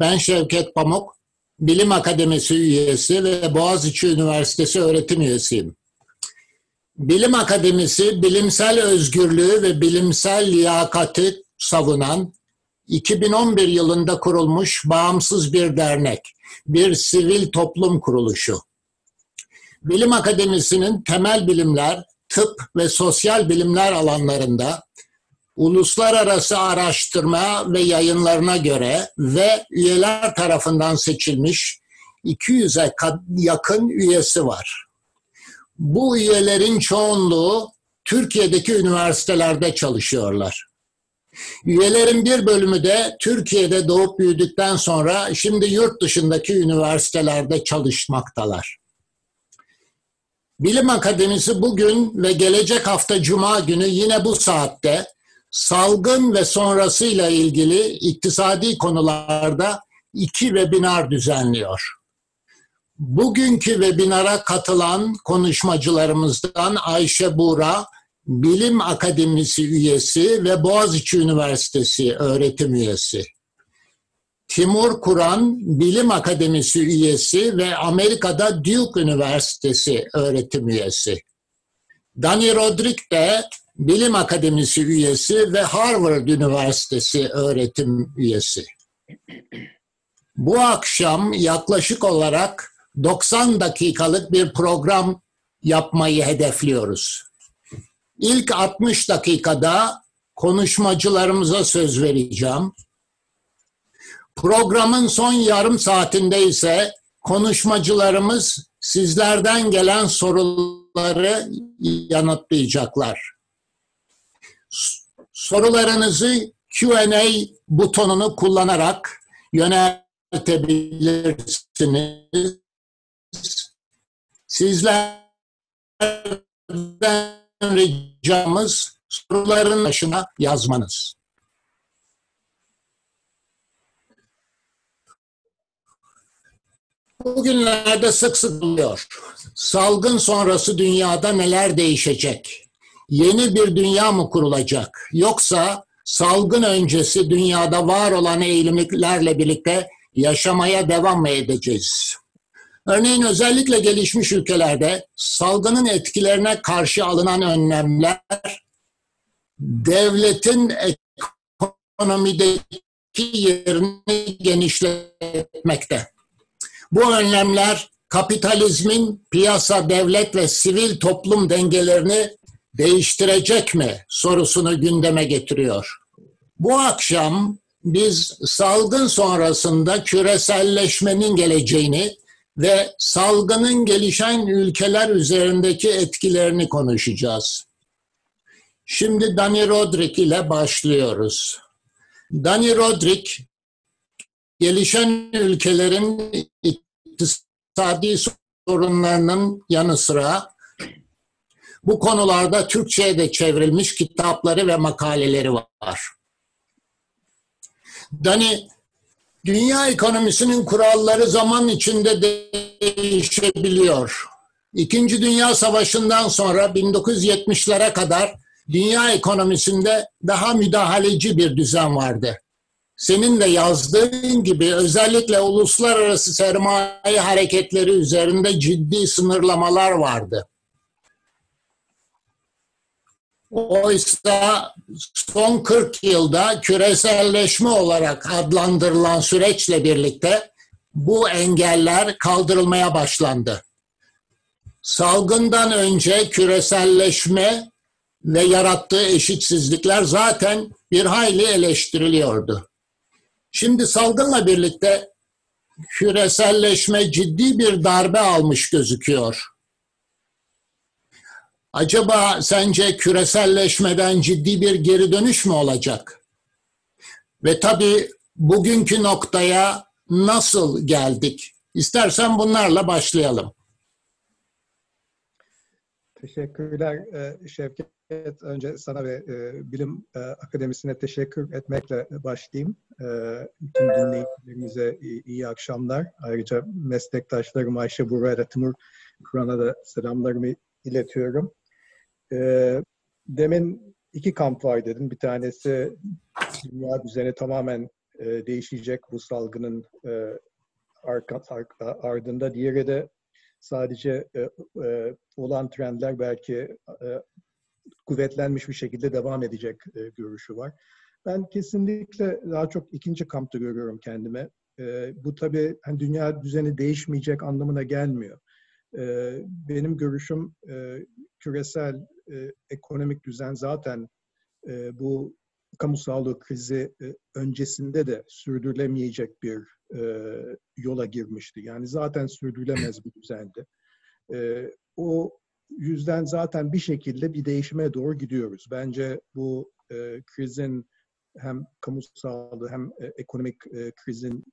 Ben Şevket Pamuk, Bilim Akademisi üyesi ve Boğaziçi Üniversitesi öğretim üyesiyim. Bilim Akademisi bilimsel özgürlüğü ve bilimsel liyakati savunan 2011 yılında kurulmuş bağımsız bir dernek, bir sivil toplum kuruluşu. Bilim Akademisi'nin temel bilimler, tıp ve sosyal bilimler alanlarında uluslararası araştırma ve yayınlarına göre ve üyeler tarafından seçilmiş 200'e yakın üyesi var. Bu üyelerin çoğunluğu Türkiye'deki üniversitelerde çalışıyorlar. Üyelerin bir bölümü de Türkiye'de doğup büyüdükten sonra şimdi yurt dışındaki üniversitelerde çalışmaktalar. Bilim Akademisi bugün ve gelecek hafta Cuma günü yine bu saatte salgın ve sonrasıyla ilgili iktisadi konularda iki webinar düzenliyor. Bugünkü webinara katılan konuşmacılarımızdan Ayşe Buğra, Bilim Akademisi üyesi ve Boğaziçi Üniversitesi öğretim üyesi. Timur Kur'an Bilim Akademisi üyesi ve Amerika'da Duke Üniversitesi öğretim üyesi. Dani Rodrik de Bilim Akademisi üyesi ve Harvard Üniversitesi öğretim üyesi. Bu akşam yaklaşık olarak 90 dakikalık bir program yapmayı hedefliyoruz. İlk 60 dakikada konuşmacılarımıza söz vereceğim. Programın son yarım saatinde ise konuşmacılarımız sizlerden gelen soruları yanıtlayacaklar. Sorularınızı Q&A butonunu kullanarak yöneltebilirsiniz. Sizlerden ricamız soruların başına yazmanız. Bugünlerde sık sık oluyor. Salgın sonrası dünyada neler değişecek? Yeni bir dünya mı kurulacak? Yoksa salgın öncesi dünyada var olan eğilimlerle birlikte yaşamaya devam mı edeceğiz? Örneğin özellikle gelişmiş ülkelerde salgının etkilerine karşı alınan önlemler devletin ekonomideki yerini genişletmekte. Bu önlemler kapitalizmin piyasa, devlet ve sivil toplum dengelerini değiştirecek mi sorusunu gündeme getiriyor. Bu akşam biz salgın sonrasında küreselleşmenin geleceğini ve salgının gelişen ülkeler üzerindeki etkilerini konuşacağız. Şimdi Dani Rodrik ile başlıyoruz. Dani Rodrik, gelişen ülkelerin iktisadi sorunlarının yanı sıra bu konularda Türkçe'ye de çevrilmiş kitapları ve makaleleri var. Dani, dünya ekonomisinin kuralları zaman içinde değişebiliyor. İkinci Dünya Savaşı'ndan sonra 1970'lere kadar dünya ekonomisinde daha müdahaleci bir düzen vardı. Senin de yazdığın gibi özellikle uluslararası sermaye hareketleri üzerinde ciddi sınırlamalar vardı. Oysa son 40 yılda küreselleşme olarak adlandırılan süreçle birlikte bu engeller kaldırılmaya başlandı. Salgından önce küreselleşme ve yarattığı eşitsizlikler zaten bir hayli eleştiriliyordu. Şimdi salgınla birlikte küreselleşme ciddi bir darbe almış gözüküyor. Acaba sence küreselleşmeden ciddi bir geri dönüş mü olacak? Ve tabii bugünkü noktaya nasıl geldik? İstersen bunlarla başlayalım. Teşekkürler e, Şevket. Önce sana ve e, Bilim e, Akademisi'ne teşekkür etmekle başlayayım. Bütün dinleyicilerimize iyi akşamlar. Ayrıca meslektaşlarım Ayşe ve Timur Kur'an'a da selamlarımı iletiyorum. Demin iki kamp var dedim. Bir tanesi dünya düzeni tamamen e, değişecek bu salgının e, arka, arka, ardında. Diğeri de sadece e, e, olan trendler belki e, kuvvetlenmiş bir şekilde devam edecek e, görüşü var. Ben kesinlikle daha çok ikinci kampta görüyorum kendime. E, bu tabii hani dünya düzeni değişmeyecek anlamına gelmiyor. Benim görüşüm küresel ekonomik düzen zaten bu kamu sağlığı krizi öncesinde de sürdürülemeyecek bir yola girmişti. Yani zaten sürdürülemez bir düzendi. O yüzden zaten bir şekilde bir değişime doğru gidiyoruz. Bence bu krizin hem kamu sağlığı hem ekonomik krizin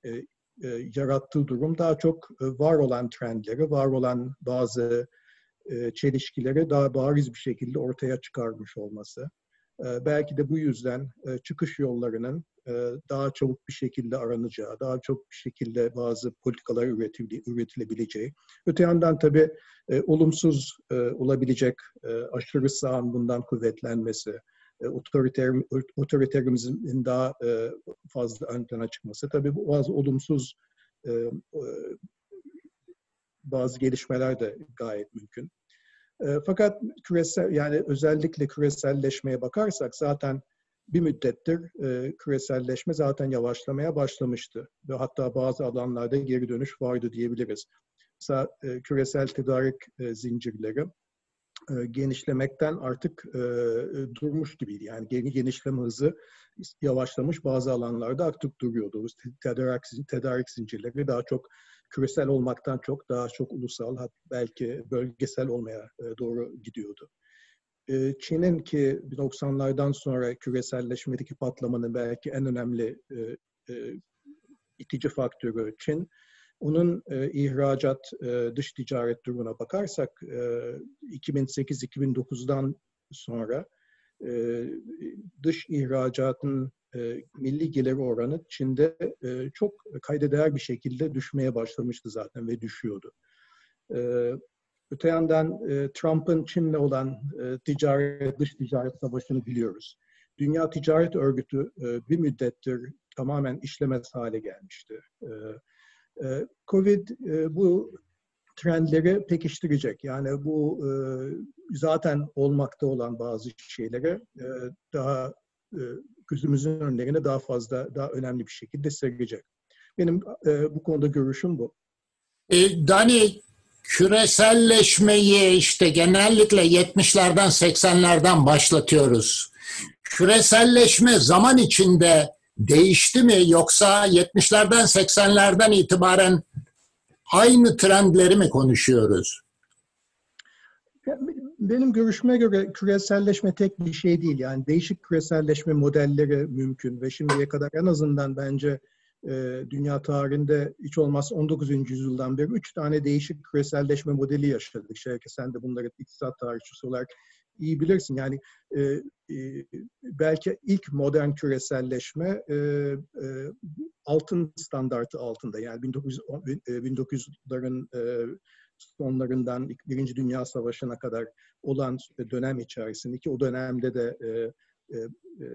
e, yarattığı durum daha çok e, var olan trendleri, var olan bazı e, çelişkileri daha bariz bir şekilde ortaya çıkarmış olması. E, belki de bu yüzden e, çıkış yollarının e, daha çabuk bir şekilde aranacağı, daha çok bir şekilde bazı politikalar üretilebileceği. Öte yandan tabii e, olumsuz e, olabilecek e, aşırı sağın bundan kuvvetlenmesi, otoriter, otoriterizmin daha e, fazla ön plana çıkması. Tabii bu bazı olumsuz e, e, bazı gelişmeler de gayet mümkün. E, fakat küresel yani özellikle küreselleşmeye bakarsak zaten bir müddettir e, küreselleşme zaten yavaşlamaya başlamıştı ve hatta bazı alanlarda geri dönüş vardı diyebiliriz. Mesela e, küresel tedarik e, zincirleri e, genişlemekten artık e, durmuş gibiydi. Yani geri genişleme hızı yavaşlamış bazı alanlarda artık duruyordu. Tedarik, tedarik zincirleri daha çok küresel olmaktan çok daha çok ulusal belki bölgesel olmaya e, doğru gidiyordu. E, Çin'in ki 90'lardan sonra küreselleşmedeki patlamanın belki en önemli e, itici faktörü Çin. Onun e, ihracat, e, dış ticaret durumuna bakarsak e, 2008-2009'dan sonra e, dış ihracatın e, milli gelir oranı Çin'de e, çok kayda bir şekilde düşmeye başlamıştı zaten ve düşüyordu. E, öte yandan e, Trump'ın Çin'le olan e, ticaret, dış ticaret savaşını biliyoruz. Dünya Ticaret Örgütü e, bir müddettir tamamen işlemez hale gelmişti. E, Covid e, bu trendleri pekiştirecek. Yani bu e, zaten olmakta olan bazı şeyleri e, daha gözümüzün önlerine daha fazla, daha önemli bir şekilde serecek. Benim bu konuda görüşüm bu. E, Dani, küreselleşmeyi işte genellikle 70'lerden 80'lerden başlatıyoruz. Küreselleşme zaman içinde değişti mi yoksa 70'lerden 80'lerden itibaren aynı trendleri mi konuşuyoruz? Benim görüşme göre küreselleşme tek bir şey değil. Yani değişik küreselleşme modelleri mümkün ve şimdiye kadar en azından bence e, dünya tarihinde hiç olmazsa 19. yüzyıldan beri üç tane değişik küreselleşme modeli yaşadık. Şevke sen de bunları iktisat tarihçisi olarak iyi bilirsin. Yani e, e, belki ilk modern küreselleşme e, e, altın standartı altında. Yani 1900, 1900'ların e, e, sonlarından Birinci Dünya Savaşı'na kadar olan dönem içerisindeki o dönemde de e, e, e,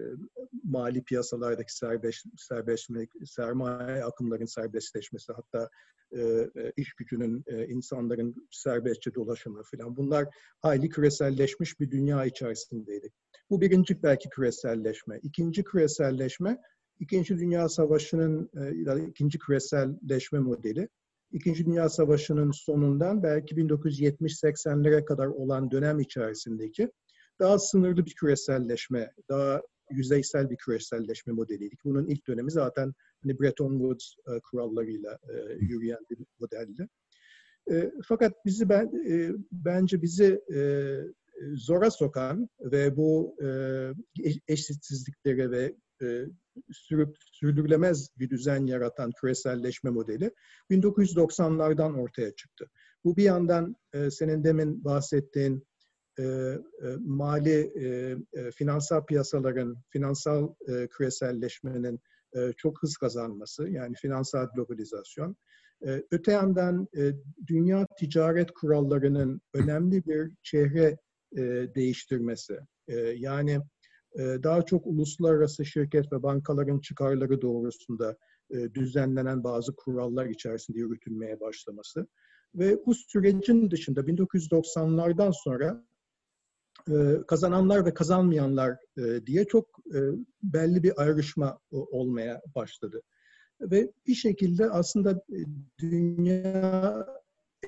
mali piyasalardaki serbest, serbestlik, sermaye akımların serbestleşmesi, hatta e, e, iş gücünün, e, insanların serbestçe dolaşımı falan bunlar hayli küreselleşmiş bir dünya içerisindeydik. Bu birinci belki küreselleşme. İkinci küreselleşme, İkinci Dünya Savaşı'nın e, ikinci küreselleşme modeli. İkinci Dünya Savaşı'nın sonundan belki 1970-80'lere kadar olan dönem içerisindeki daha sınırlı bir küreselleşme, daha yüzeysel bir küreselleşme modeliydi. Bunun ilk dönemi zaten hani Bretton Woods e, kurallarıyla e, yürüyen bir modeldi. E, fakat bizi ben e, bence bizi e, zora sokan ve bu e, eşitsizlikleri ve e, sürüp sürdürülemez bir düzen yaratan küreselleşme modeli 1990'lardan ortaya çıktı. Bu bir yandan e, senin demin bahsettiğin e, e, mali e, e, finansal piyasaların, finansal e, küreselleşmenin e, çok hız kazanması, yani finansal globalizasyon. E, öte yandan e, dünya ticaret kurallarının önemli bir çehre e, değiştirmesi. E, yani daha çok uluslararası şirket ve bankaların çıkarları doğrusunda düzenlenen bazı kurallar içerisinde yürütülmeye başlaması ve bu sürecin dışında 1990'lardan sonra kazananlar ve kazanmayanlar diye çok belli bir ayrışma olmaya başladı. Ve bir şekilde aslında dünya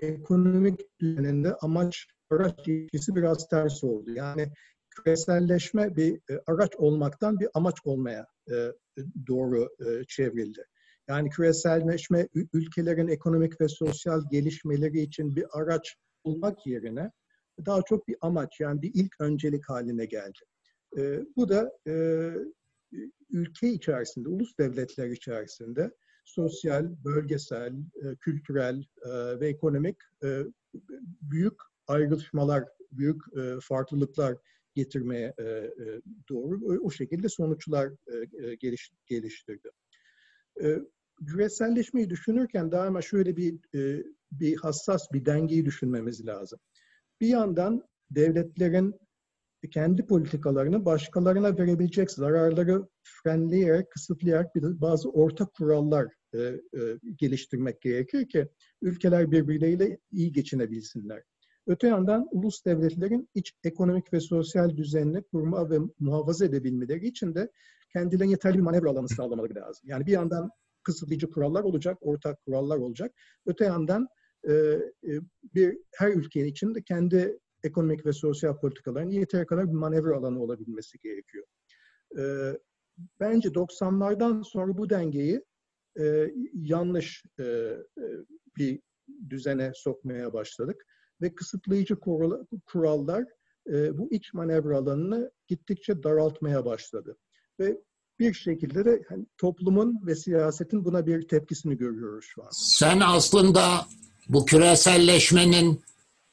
ekonomik düzeninde amaç araç ilişkisi biraz ters oldu. Yani küreselleşme bir araç olmaktan bir amaç olmaya doğru çevrildi. Yani küreselleşme ülkelerin ekonomik ve sosyal gelişmeleri için bir araç olmak yerine daha çok bir amaç yani bir ilk öncelik haline geldi. E, bu da e, ülke içerisinde, ulus devletler içerisinde sosyal, bölgesel, e, kültürel e, ve ekonomik e, büyük ayrışmalar, büyük e, farklılıklar getirmeye e, e, doğru o, şekilde sonuçlar e, e geliş, geliştirdi. E, küreselleşmeyi düşünürken daima şöyle bir e, bir hassas bir dengeyi düşünmemiz lazım. Bir yandan devletlerin kendi politikalarını başkalarına verebilecek zararları frenleyerek, kısıtlayarak bir bazı ortak kurallar e, e, geliştirmek gerekir ki ülkeler birbirleriyle iyi geçinebilsinler. Öte yandan ulus devletlerin iç ekonomik ve sosyal düzenini kurma ve muhafaza edebilmeleri için de kendilerine yeterli bir manevra alanı sağlamaları lazım. Yani bir yandan kısıtlayıcı kurallar olacak, ortak kurallar olacak. Öte yandan bir her ülkenin içinde kendi ekonomik ve sosyal politikaların yeteri kadar bir manevra alanı olabilmesi gerekiyor. E, bence 90'lardan sonra bu dengeyi yanlış bir düzene sokmaya başladık ve kısıtlayıcı kurallar bu iç manevra alanını gittikçe daraltmaya başladı. Ve bir şekilde de hani, toplumun ve siyasetin buna bir tepkisini görüyoruz şu an. Sen aslında bu küreselleşmenin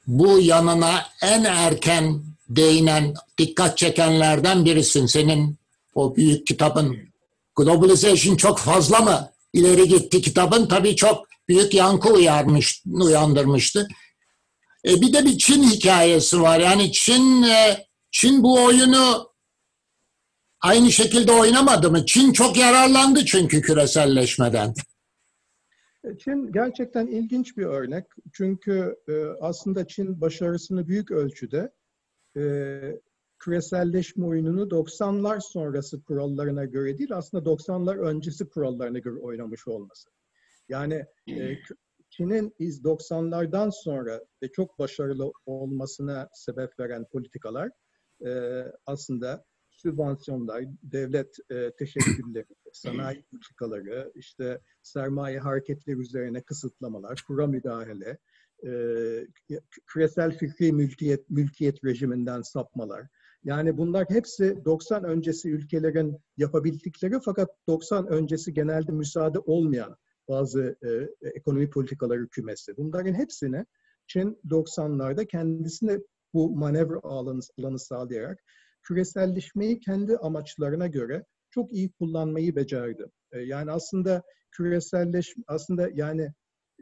bu yanına en erken değinen, dikkat çekenlerden birisin. Senin o büyük kitabın Globalization çok fazla mı ileri gitti kitabın? Tabii çok büyük yankı uyarmış, uyandırmıştı. E bir de bir Çin hikayesi var. Yani Çin e, Çin bu oyunu aynı şekilde oynamadı mı? Çin çok yararlandı çünkü küreselleşmeden. Çin gerçekten ilginç bir örnek. Çünkü e, aslında Çin başarısını büyük ölçüde e, küreselleşme oyununu 90'lar sonrası kurallarına göre değil, aslında 90'lar öncesi kurallarına göre oynamış olması. Yani e, Çin'in iz 90'lardan sonra ve çok başarılı olmasına sebep veren politikalar aslında sübvansiyonlar, devlet e, teşekkürleri, sanayi politikaları, işte sermaye hareketleri üzerine kısıtlamalar, kura müdahale, e, küresel fikri mülkiyet, mülkiyet rejiminden sapmalar. Yani bunlar hepsi 90 öncesi ülkelerin yapabildikleri fakat 90 öncesi genelde müsaade olmayan bazı e, ekonomi politikaları kümesi. Bunların hepsini Çin 90'larda kendisine bu manevra alanı, alanı sağlayarak küreselleşmeyi kendi amaçlarına göre çok iyi kullanmayı becerdi. E, yani aslında küreselleş aslında yani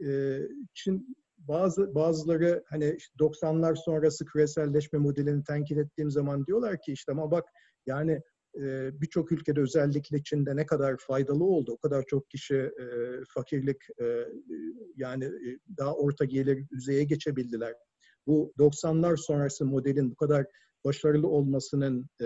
e, Çin bazı bazıları hani 90'lar sonrası küreselleşme modelini tenkit ettiğim zaman diyorlar ki işte ama bak yani e, birçok ülkede özellikle Çin'de ne kadar faydalı oldu. O kadar çok kişi fakirlik yani daha orta gelir düzeye geçebildiler. Bu 90'lar sonrası modelin bu kadar başarılı olmasının e,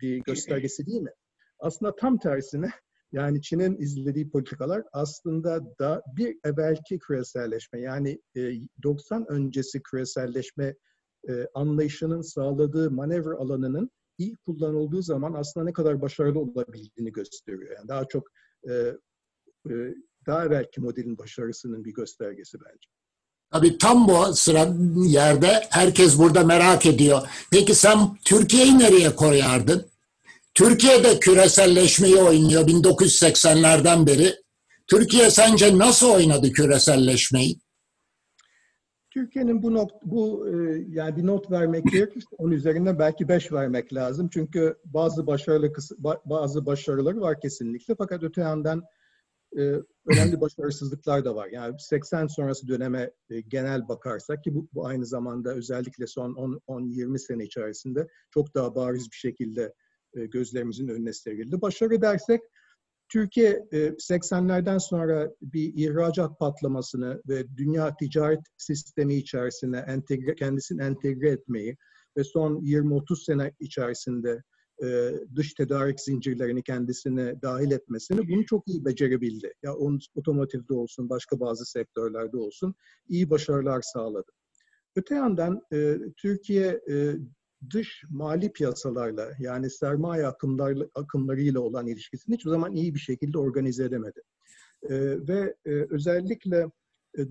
bir göstergesi değil mi? Aslında tam tersine yani Çin'in izlediği politikalar aslında da bir evvelki küreselleşme yani e, 90 öncesi küreselleşme e, anlayışının sağladığı manevra alanının iyi kullanıldığı zaman aslında ne kadar başarılı olabildiğini gösteriyor. Yani daha çok e, e, daha evvelki modelin başarısının bir göstergesi bence. Tabii tam bu sıra yerde herkes burada merak ediyor. Peki sen Türkiye'yi nereye koyardın? Türkiye'de küreselleşmeyi oynuyor 1980'lerden beri. Türkiye sence nasıl oynadı küreselleşmeyi? Türkiye'nin bu not bu e, yani bir not vermek gerekirse onun üzerinde belki beş vermek lazım. Çünkü bazı başarılı bazı başarıları var kesinlikle. Fakat öte yandan e, önemli başarısızlıklar da var. Yani 80 sonrası döneme e, genel bakarsak ki bu, bu aynı zamanda özellikle son 10-20 sene içerisinde çok daha bariz bir şekilde e, gözlerimizin önüne serildi. Başarı dersek Türkiye 80'lerden e, sonra bir ihracat patlamasını ve dünya ticaret sistemi içerisine entegre, kendisini entegre etmeyi ve son 20-30 sene içerisinde e, dış tedarik zincirlerini kendisine dahil etmesini bunu çok iyi becerebildi. Ya onun otomotivde olsun, başka bazı sektörlerde olsun iyi başarılar sağladı. Öte yandan e, Türkiye e, dış mali piyasalarla yani sermaye akımlar, akımlarıyla olan ilişkisini hiçbir zaman iyi bir şekilde organize edemedi. Ve özellikle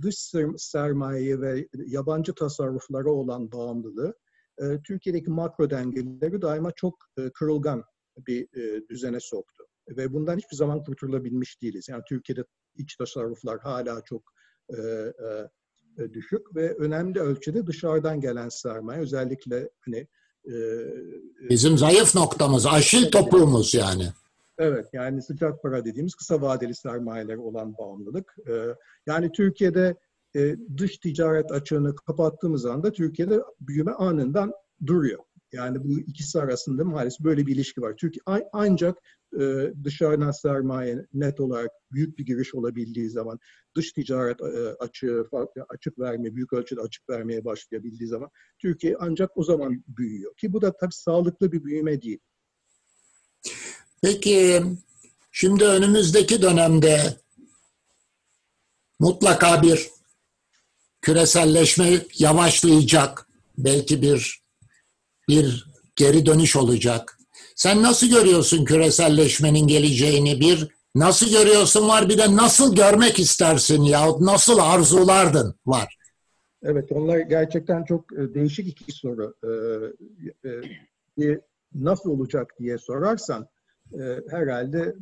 dış sermaye ve yabancı tasarruflara olan bağımlılığı e, Türkiye'deki makro dengeleri daima çok e, kırılgan bir e, düzene soktu. Ve bundan hiçbir zaman kurtulabilmiş değiliz. Yani Türkiye'de iç tasarruflar hala çok e, e, düşük ve önemli ölçüde dışarıdan gelen sermaye özellikle hani e, bizim zayıf noktamız, aşil topuğumuz yani. Evet, yani sıcak para dediğimiz kısa vadeli sermayeler olan bağımlılık. Yani Türkiye'de e, dış ticaret açığını kapattığımız anda Türkiye'de büyüme anından duruyor. Yani bu ikisi arasında maalesef böyle bir ilişki var. Türkiye ancak e, dışarıdan sermaye net olarak büyük bir giriş olabildiği zaman dış ticaret e, açığı açık verme, büyük ölçüde açık vermeye başlayabildiği zaman Türkiye ancak o zaman büyüyor. Ki bu da tabii sağlıklı bir büyüme değil. Peki şimdi önümüzdeki dönemde mutlaka bir küreselleşme yavaşlayacak. Belki bir bir geri dönüş olacak. Sen nasıl görüyorsun küreselleşmenin geleceğini? Bir nasıl görüyorsun var bir de nasıl görmek istersin yahut nasıl arzulardın var. Evet onlar gerçekten çok e, değişik iki soru. Ee, e, nasıl olacak diye sorarsan e, herhalde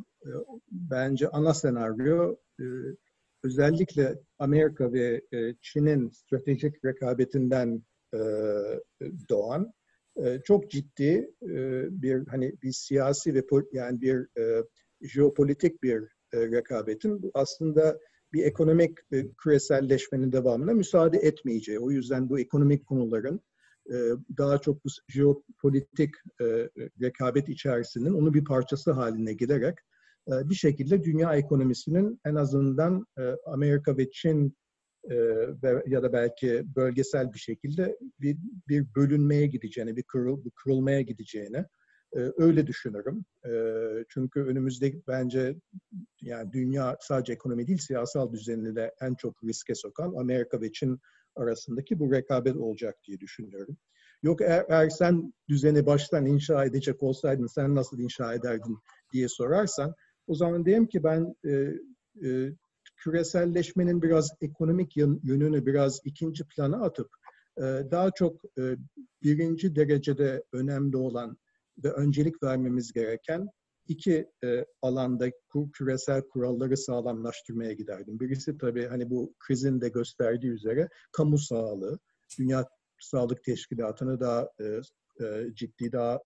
bence ana senaryo özellikle Amerika ve Çin'in stratejik rekabetinden doğan e, çok ciddi e, bir hani bir siyasi ve yani bir e, jeopolitik bir rekabetin aslında bir ekonomik küreselleşmenin devamına müsaade etmeyeceği. O yüzden bu ekonomik konuların daha çok bu jeopolitik rekabet içerisinin onu bir parçası haline gelerek bir şekilde dünya ekonomisinin en azından Amerika ve Çin e, ya da belki bölgesel bir şekilde bir, bir bölünmeye gideceğini, bir, kırıl, bir kırılmaya gideceğini e, öyle düşünürüm. E, çünkü önümüzde bence yani dünya sadece ekonomi değil siyasal düzenini de en çok riske sokan Amerika ve Çin arasındaki bu rekabet olacak diye düşünüyorum. Yok eğer, eğer sen düzeni baştan inşa edecek olsaydın sen nasıl inşa ederdin diye sorarsan o zaman diyeyim ki ben e, e, küreselleşmenin biraz ekonomik yönünü biraz ikinci plana atıp e, daha çok e, birinci derecede önemli olan ve öncelik vermemiz gereken iki e, alanda küresel kuralları sağlamlaştırmaya giderdim. Birisi tabii hani bu krizin de gösterdiği üzere kamu sağlığı, Dünya Sağlık Teşkilatı'nı daha ciddi, daha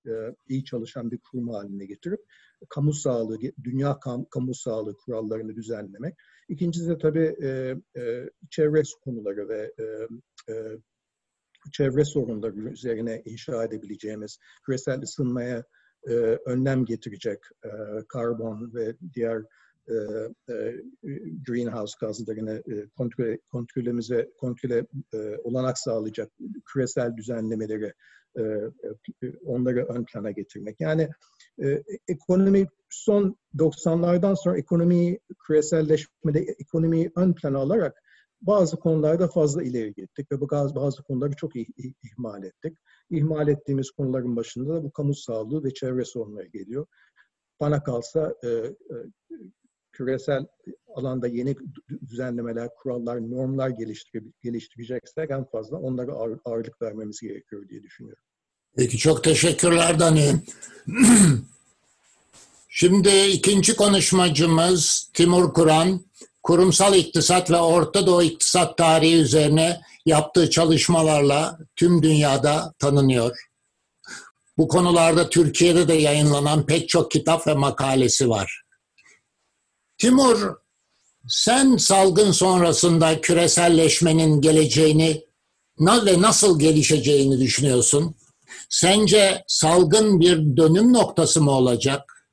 iyi çalışan bir kurum haline getirip kamu sağlığı, dünya kam, kamu sağlığı kurallarını düzenlemek. İkincisi de tabii e, e, çevre konuları ve e, e, çevre sorunları üzerine inşa edebileceğimiz küresel ısınmaya e, önlem getirecek e, karbon ve diğer e, e, greenhouse gazlarını e, kontrol, kontrolümüze kontrole e, olanak sağlayacak küresel düzenlemeleri e, e, onları ön plana getirmek. Yani e, ekonomi son 90'lardan sonra ekonomiyi küreselleşmede ekonomiyi ön plana alarak bazı konularda fazla ileri gittik ve bazı, bazı konuları çok ihmal ettik. İhmal ettiğimiz konuların başında da bu kamu sağlığı ve çevre sorunları geliyor. Bana kalsa e, e, küresel alanda yeni düzenlemeler, kurallar, normlar geliştire, geliştireceksek en fazla onlara ağır, ağırlık vermemiz gerekiyor diye düşünüyorum. Peki çok teşekkürler Dani. Şimdi ikinci konuşmacımız Timur Kur'an, kurumsal iktisat ve Orta Doğu iktisat tarihi üzerine yaptığı çalışmalarla tüm dünyada tanınıyor. Bu konularda Türkiye'de de yayınlanan pek çok kitap ve makalesi var. Timur, sen salgın sonrasında küreselleşmenin geleceğini ve nasıl gelişeceğini düşünüyorsun? Sence salgın bir dönüm noktası mı olacak?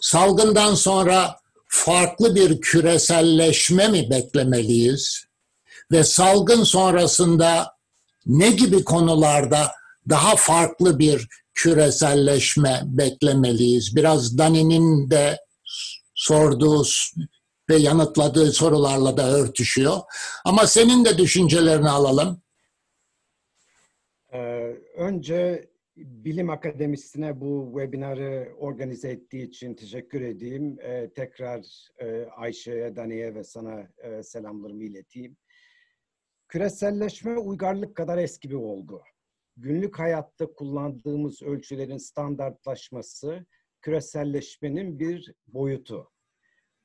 Salgından sonra farklı bir küreselleşme mi beklemeliyiz? Ve salgın sonrasında ne gibi konularda daha farklı bir küreselleşme beklemeliyiz? Biraz Dani'nin de sorduğu ve yanıtladığı sorularla da örtüşüyor. Ama senin de düşüncelerini alalım. Ee, önce Bilim Akademisi'ne bu webinarı organize ettiği için teşekkür edeyim. Ee, tekrar e, Ayşe'ye, Dani'ye ve sana e, selamlarımı ileteyim. Küreselleşme uygarlık kadar eski bir olgu. Günlük hayatta kullandığımız ölçülerin standartlaşması küreselleşmenin bir boyutu.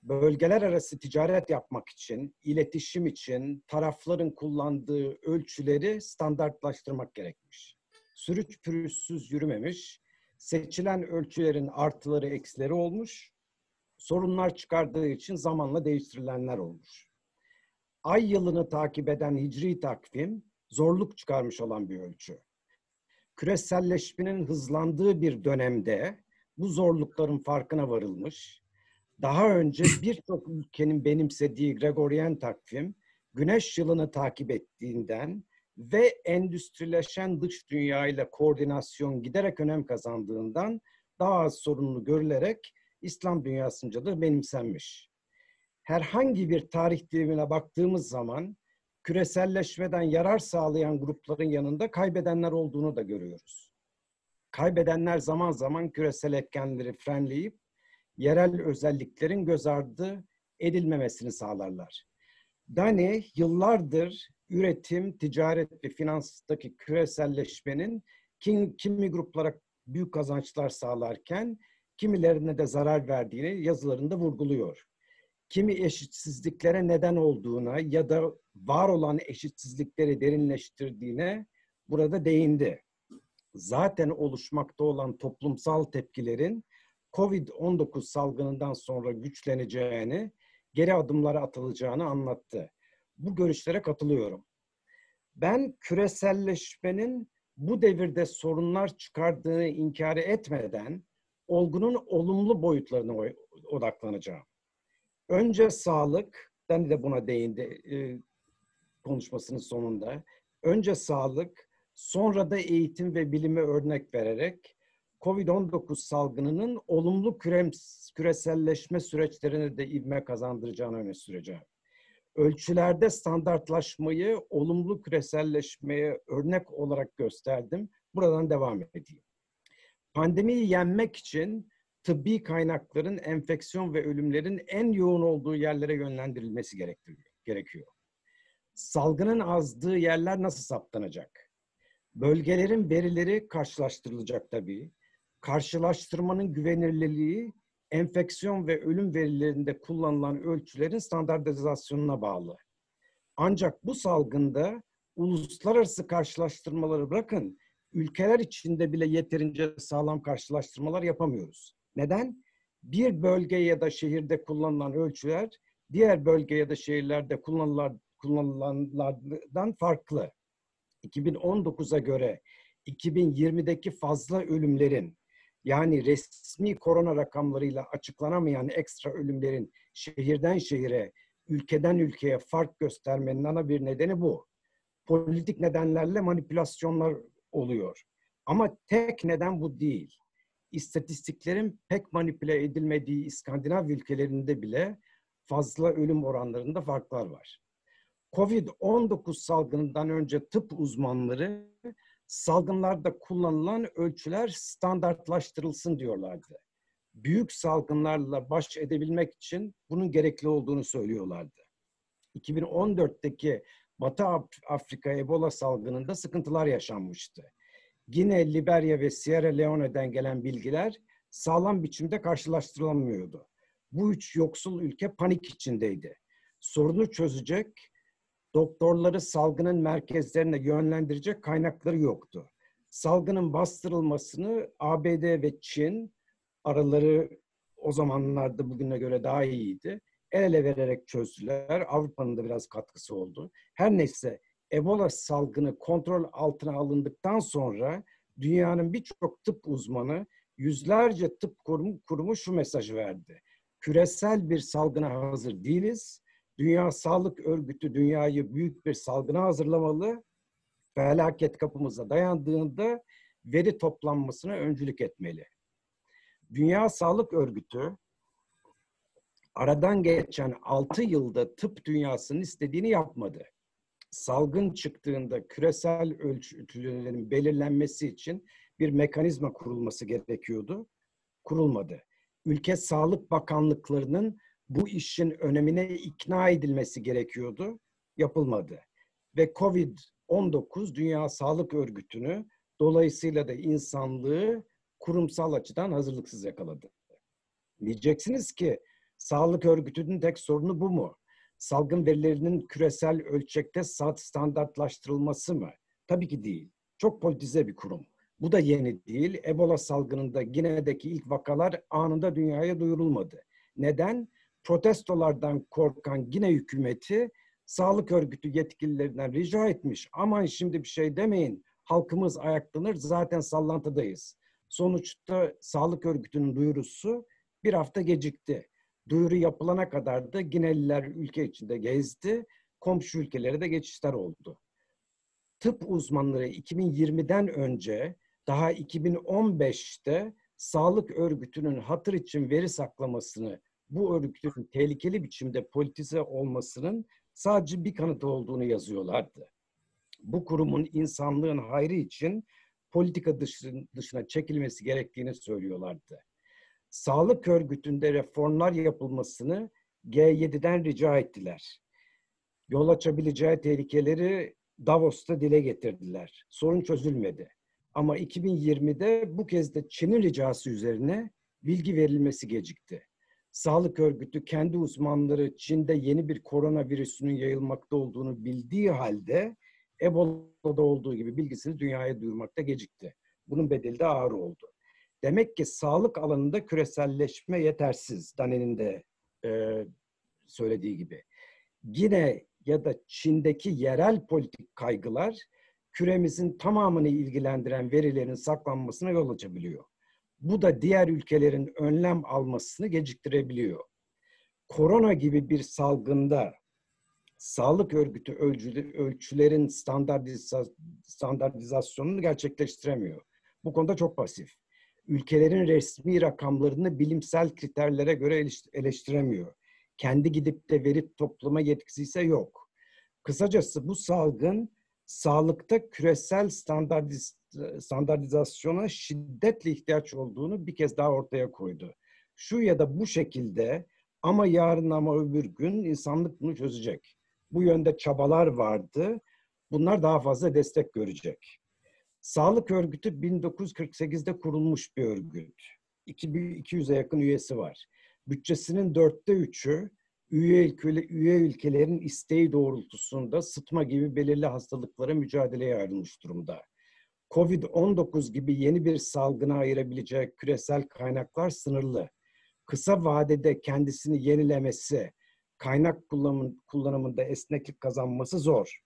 Bölgeler arası ticaret yapmak için, iletişim için tarafların kullandığı ölçüleri standartlaştırmak gerekmiş. Sürüç pürüzsüz yürümemiş, seçilen ölçülerin artıları eksileri olmuş, sorunlar çıkardığı için zamanla değiştirilenler olmuş ay yılını takip eden hicri takvim zorluk çıkarmış olan bir ölçü. Küreselleşmenin hızlandığı bir dönemde bu zorlukların farkına varılmış. Daha önce birçok ülkenin benimsediği Gregorian takvim güneş yılını takip ettiğinden ve endüstrileşen dış dünya ile koordinasyon giderek önem kazandığından daha az sorunlu görülerek İslam dünyasınca da benimsenmiş herhangi bir tarih dilimine baktığımız zaman küreselleşmeden yarar sağlayan grupların yanında kaybedenler olduğunu da görüyoruz. Kaybedenler zaman zaman küresel etkenleri frenleyip yerel özelliklerin göz ardı edilmemesini sağlarlar. Dani yıllardır üretim, ticaret ve finanstaki küreselleşmenin kim, kimi gruplara büyük kazançlar sağlarken kimilerine de zarar verdiğini yazılarında vurguluyor kimi eşitsizliklere neden olduğuna ya da var olan eşitsizlikleri derinleştirdiğine burada değindi. Zaten oluşmakta olan toplumsal tepkilerin COVID-19 salgınından sonra güçleneceğini, geri adımlara atılacağını anlattı. Bu görüşlere katılıyorum. Ben küreselleşmenin bu devirde sorunlar çıkardığını inkar etmeden olgunun olumlu boyutlarına odaklanacağım. Önce sağlık, ben de buna değindi e, konuşmasının sonunda. Önce sağlık, sonra da eğitim ve bilime örnek vererek COVID-19 salgınının olumlu küreselleşme süreçlerine de ivme kazandıracağını öne süreceğim. Ölçülerde standartlaşmayı olumlu küreselleşmeye örnek olarak gösterdim. Buradan devam edeyim. Pandemiyi yenmek için tıbbi kaynakların enfeksiyon ve ölümlerin en yoğun olduğu yerlere yönlendirilmesi gerekiyor. Salgının azdığı yerler nasıl saptanacak? Bölgelerin verileri karşılaştırılacak tabii. Karşılaştırmanın güvenilirliği enfeksiyon ve ölüm verilerinde kullanılan ölçülerin standartizasyonuna bağlı. Ancak bu salgında uluslararası karşılaştırmaları bırakın, ülkeler içinde bile yeterince sağlam karşılaştırmalar yapamıyoruz. Neden? Bir bölge ya da şehirde kullanılan ölçüler diğer bölge ya da şehirlerde kullanılan, kullanılanlardan farklı. 2019'a göre 2020'deki fazla ölümlerin yani resmi korona rakamlarıyla açıklanamayan ekstra ölümlerin şehirden şehire, ülkeden ülkeye fark göstermenin ana bir nedeni bu. Politik nedenlerle manipülasyonlar oluyor. Ama tek neden bu değil istatistiklerin pek manipüle edilmediği İskandinav ülkelerinde bile fazla ölüm oranlarında farklar var. Covid-19 salgınından önce tıp uzmanları salgınlarda kullanılan ölçüler standartlaştırılsın diyorlardı. Büyük salgınlarla baş edebilmek için bunun gerekli olduğunu söylüyorlardı. 2014'teki Batı Afrika Ebola salgınında sıkıntılar yaşanmıştı. Gine, Liberya ve Sierra Leone'den gelen bilgiler sağlam biçimde karşılaştırılamıyordu. Bu üç yoksul ülke panik içindeydi. Sorunu çözecek, doktorları salgının merkezlerine yönlendirecek kaynakları yoktu. Salgının bastırılmasını ABD ve Çin araları o zamanlarda bugüne göre daha iyiydi. El ele vererek çözdüler. Avrupa'nın da biraz katkısı oldu. Her neyse Ebola salgını kontrol altına alındıktan sonra dünyanın birçok tıp uzmanı, yüzlerce tıp kurumu, kurumu şu mesajı verdi. Küresel bir salgına hazır değiliz. Dünya Sağlık Örgütü dünyayı büyük bir salgına hazırlamalı. Felaket kapımıza dayandığında veri toplanmasına öncülük etmeli. Dünya Sağlık Örgütü aradan geçen 6 yılda tıp dünyasının istediğini yapmadı. Salgın çıktığında küresel ölçütlerin belirlenmesi için bir mekanizma kurulması gerekiyordu. Kurulmadı. Ülke sağlık bakanlıklarının bu işin önemine ikna edilmesi gerekiyordu. Yapılmadı. Ve Covid-19 Dünya Sağlık Örgütü'nü dolayısıyla da insanlığı kurumsal açıdan hazırlıksız yakaladı. Diyeceksiniz ki sağlık örgütünün tek sorunu bu mu? Salgın verilerinin küresel ölçekte standartlaştırılması mı? Tabii ki değil. Çok politize bir kurum. Bu da yeni değil. Ebola salgınında Gine'deki ilk vakalar anında dünyaya duyurulmadı. Neden? Protestolardan korkan Gine hükümeti sağlık örgütü yetkililerinden rica etmiş. Aman şimdi bir şey demeyin. Halkımız ayaklanır. Zaten sallantıdayız. Sonuçta sağlık örgütünün duyurusu bir hafta gecikti. Duyuru yapılana kadar da Gineliler ülke içinde gezdi. Komşu ülkelere de geçişler oldu. Tıp uzmanları 2020'den önce daha 2015'te sağlık örgütünün hatır için veri saklamasını, bu örgütün tehlikeli biçimde politize olmasının sadece bir kanıtı olduğunu yazıyorlardı. Bu kurumun insanlığın hayrı için politika dışına çekilmesi gerektiğini söylüyorlardı. Sağlık örgütünde reformlar yapılmasını G7'den rica ettiler. Yol açabileceği tehlikeleri Davos'ta dile getirdiler. Sorun çözülmedi. Ama 2020'de bu kez de Çin'in ricası üzerine bilgi verilmesi gecikti. Sağlık örgütü kendi uzmanları Çin'de yeni bir koronavirüsünün yayılmakta olduğunu bildiği halde Ebola'da olduğu gibi bilgisini dünyaya duyurmakta gecikti. Bunun bedeli de ağır oldu. Demek ki sağlık alanında küreselleşme yetersiz. Dane'nin de e, söylediği gibi. Yine ya da Çin'deki yerel politik kaygılar küremizin tamamını ilgilendiren verilerin saklanmasına yol açabiliyor. Bu da diğer ülkelerin önlem almasını geciktirebiliyor. Korona gibi bir salgında sağlık örgütü ölçülerin standartiza, standartizasyonunu gerçekleştiremiyor. Bu konuda çok pasif. Ülkelerin resmi rakamlarını bilimsel kriterlere göre eleştiremiyor. Kendi gidip de veri toplama yetkisi ise yok. Kısacası bu salgın sağlıkta küresel standartiz, standartizasyona şiddetle ihtiyaç olduğunu bir kez daha ortaya koydu. Şu ya da bu şekilde ama yarın ama öbür gün insanlık bunu çözecek. Bu yönde çabalar vardı. Bunlar daha fazla destek görecek. Sağlık Örgütü 1948'de kurulmuş bir örgüt. 200'e yakın üyesi var. Bütçesinin dörtte üçü üye, ülke, üye ülkelerin isteği doğrultusunda sıtma gibi belirli hastalıklara mücadeleye ayrılmış durumda. Covid-19 gibi yeni bir salgına ayırabilecek küresel kaynaklar sınırlı. Kısa vadede kendisini yenilemesi, kaynak kullanımında esneklik kazanması zor.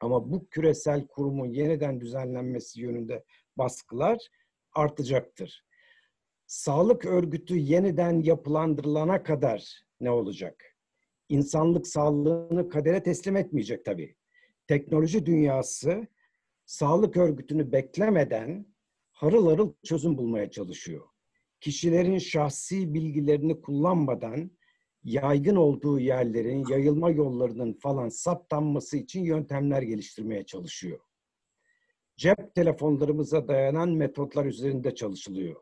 Ama bu küresel kurumun yeniden düzenlenmesi yönünde baskılar artacaktır. Sağlık örgütü yeniden yapılandırılana kadar ne olacak? İnsanlık sağlığını kadere teslim etmeyecek tabii. Teknoloji dünyası sağlık örgütünü beklemeden harıl harıl çözüm bulmaya çalışıyor. Kişilerin şahsi bilgilerini kullanmadan yaygın olduğu yerlerin, yayılma yollarının falan saptanması için yöntemler geliştirmeye çalışıyor. Cep telefonlarımıza dayanan metotlar üzerinde çalışılıyor.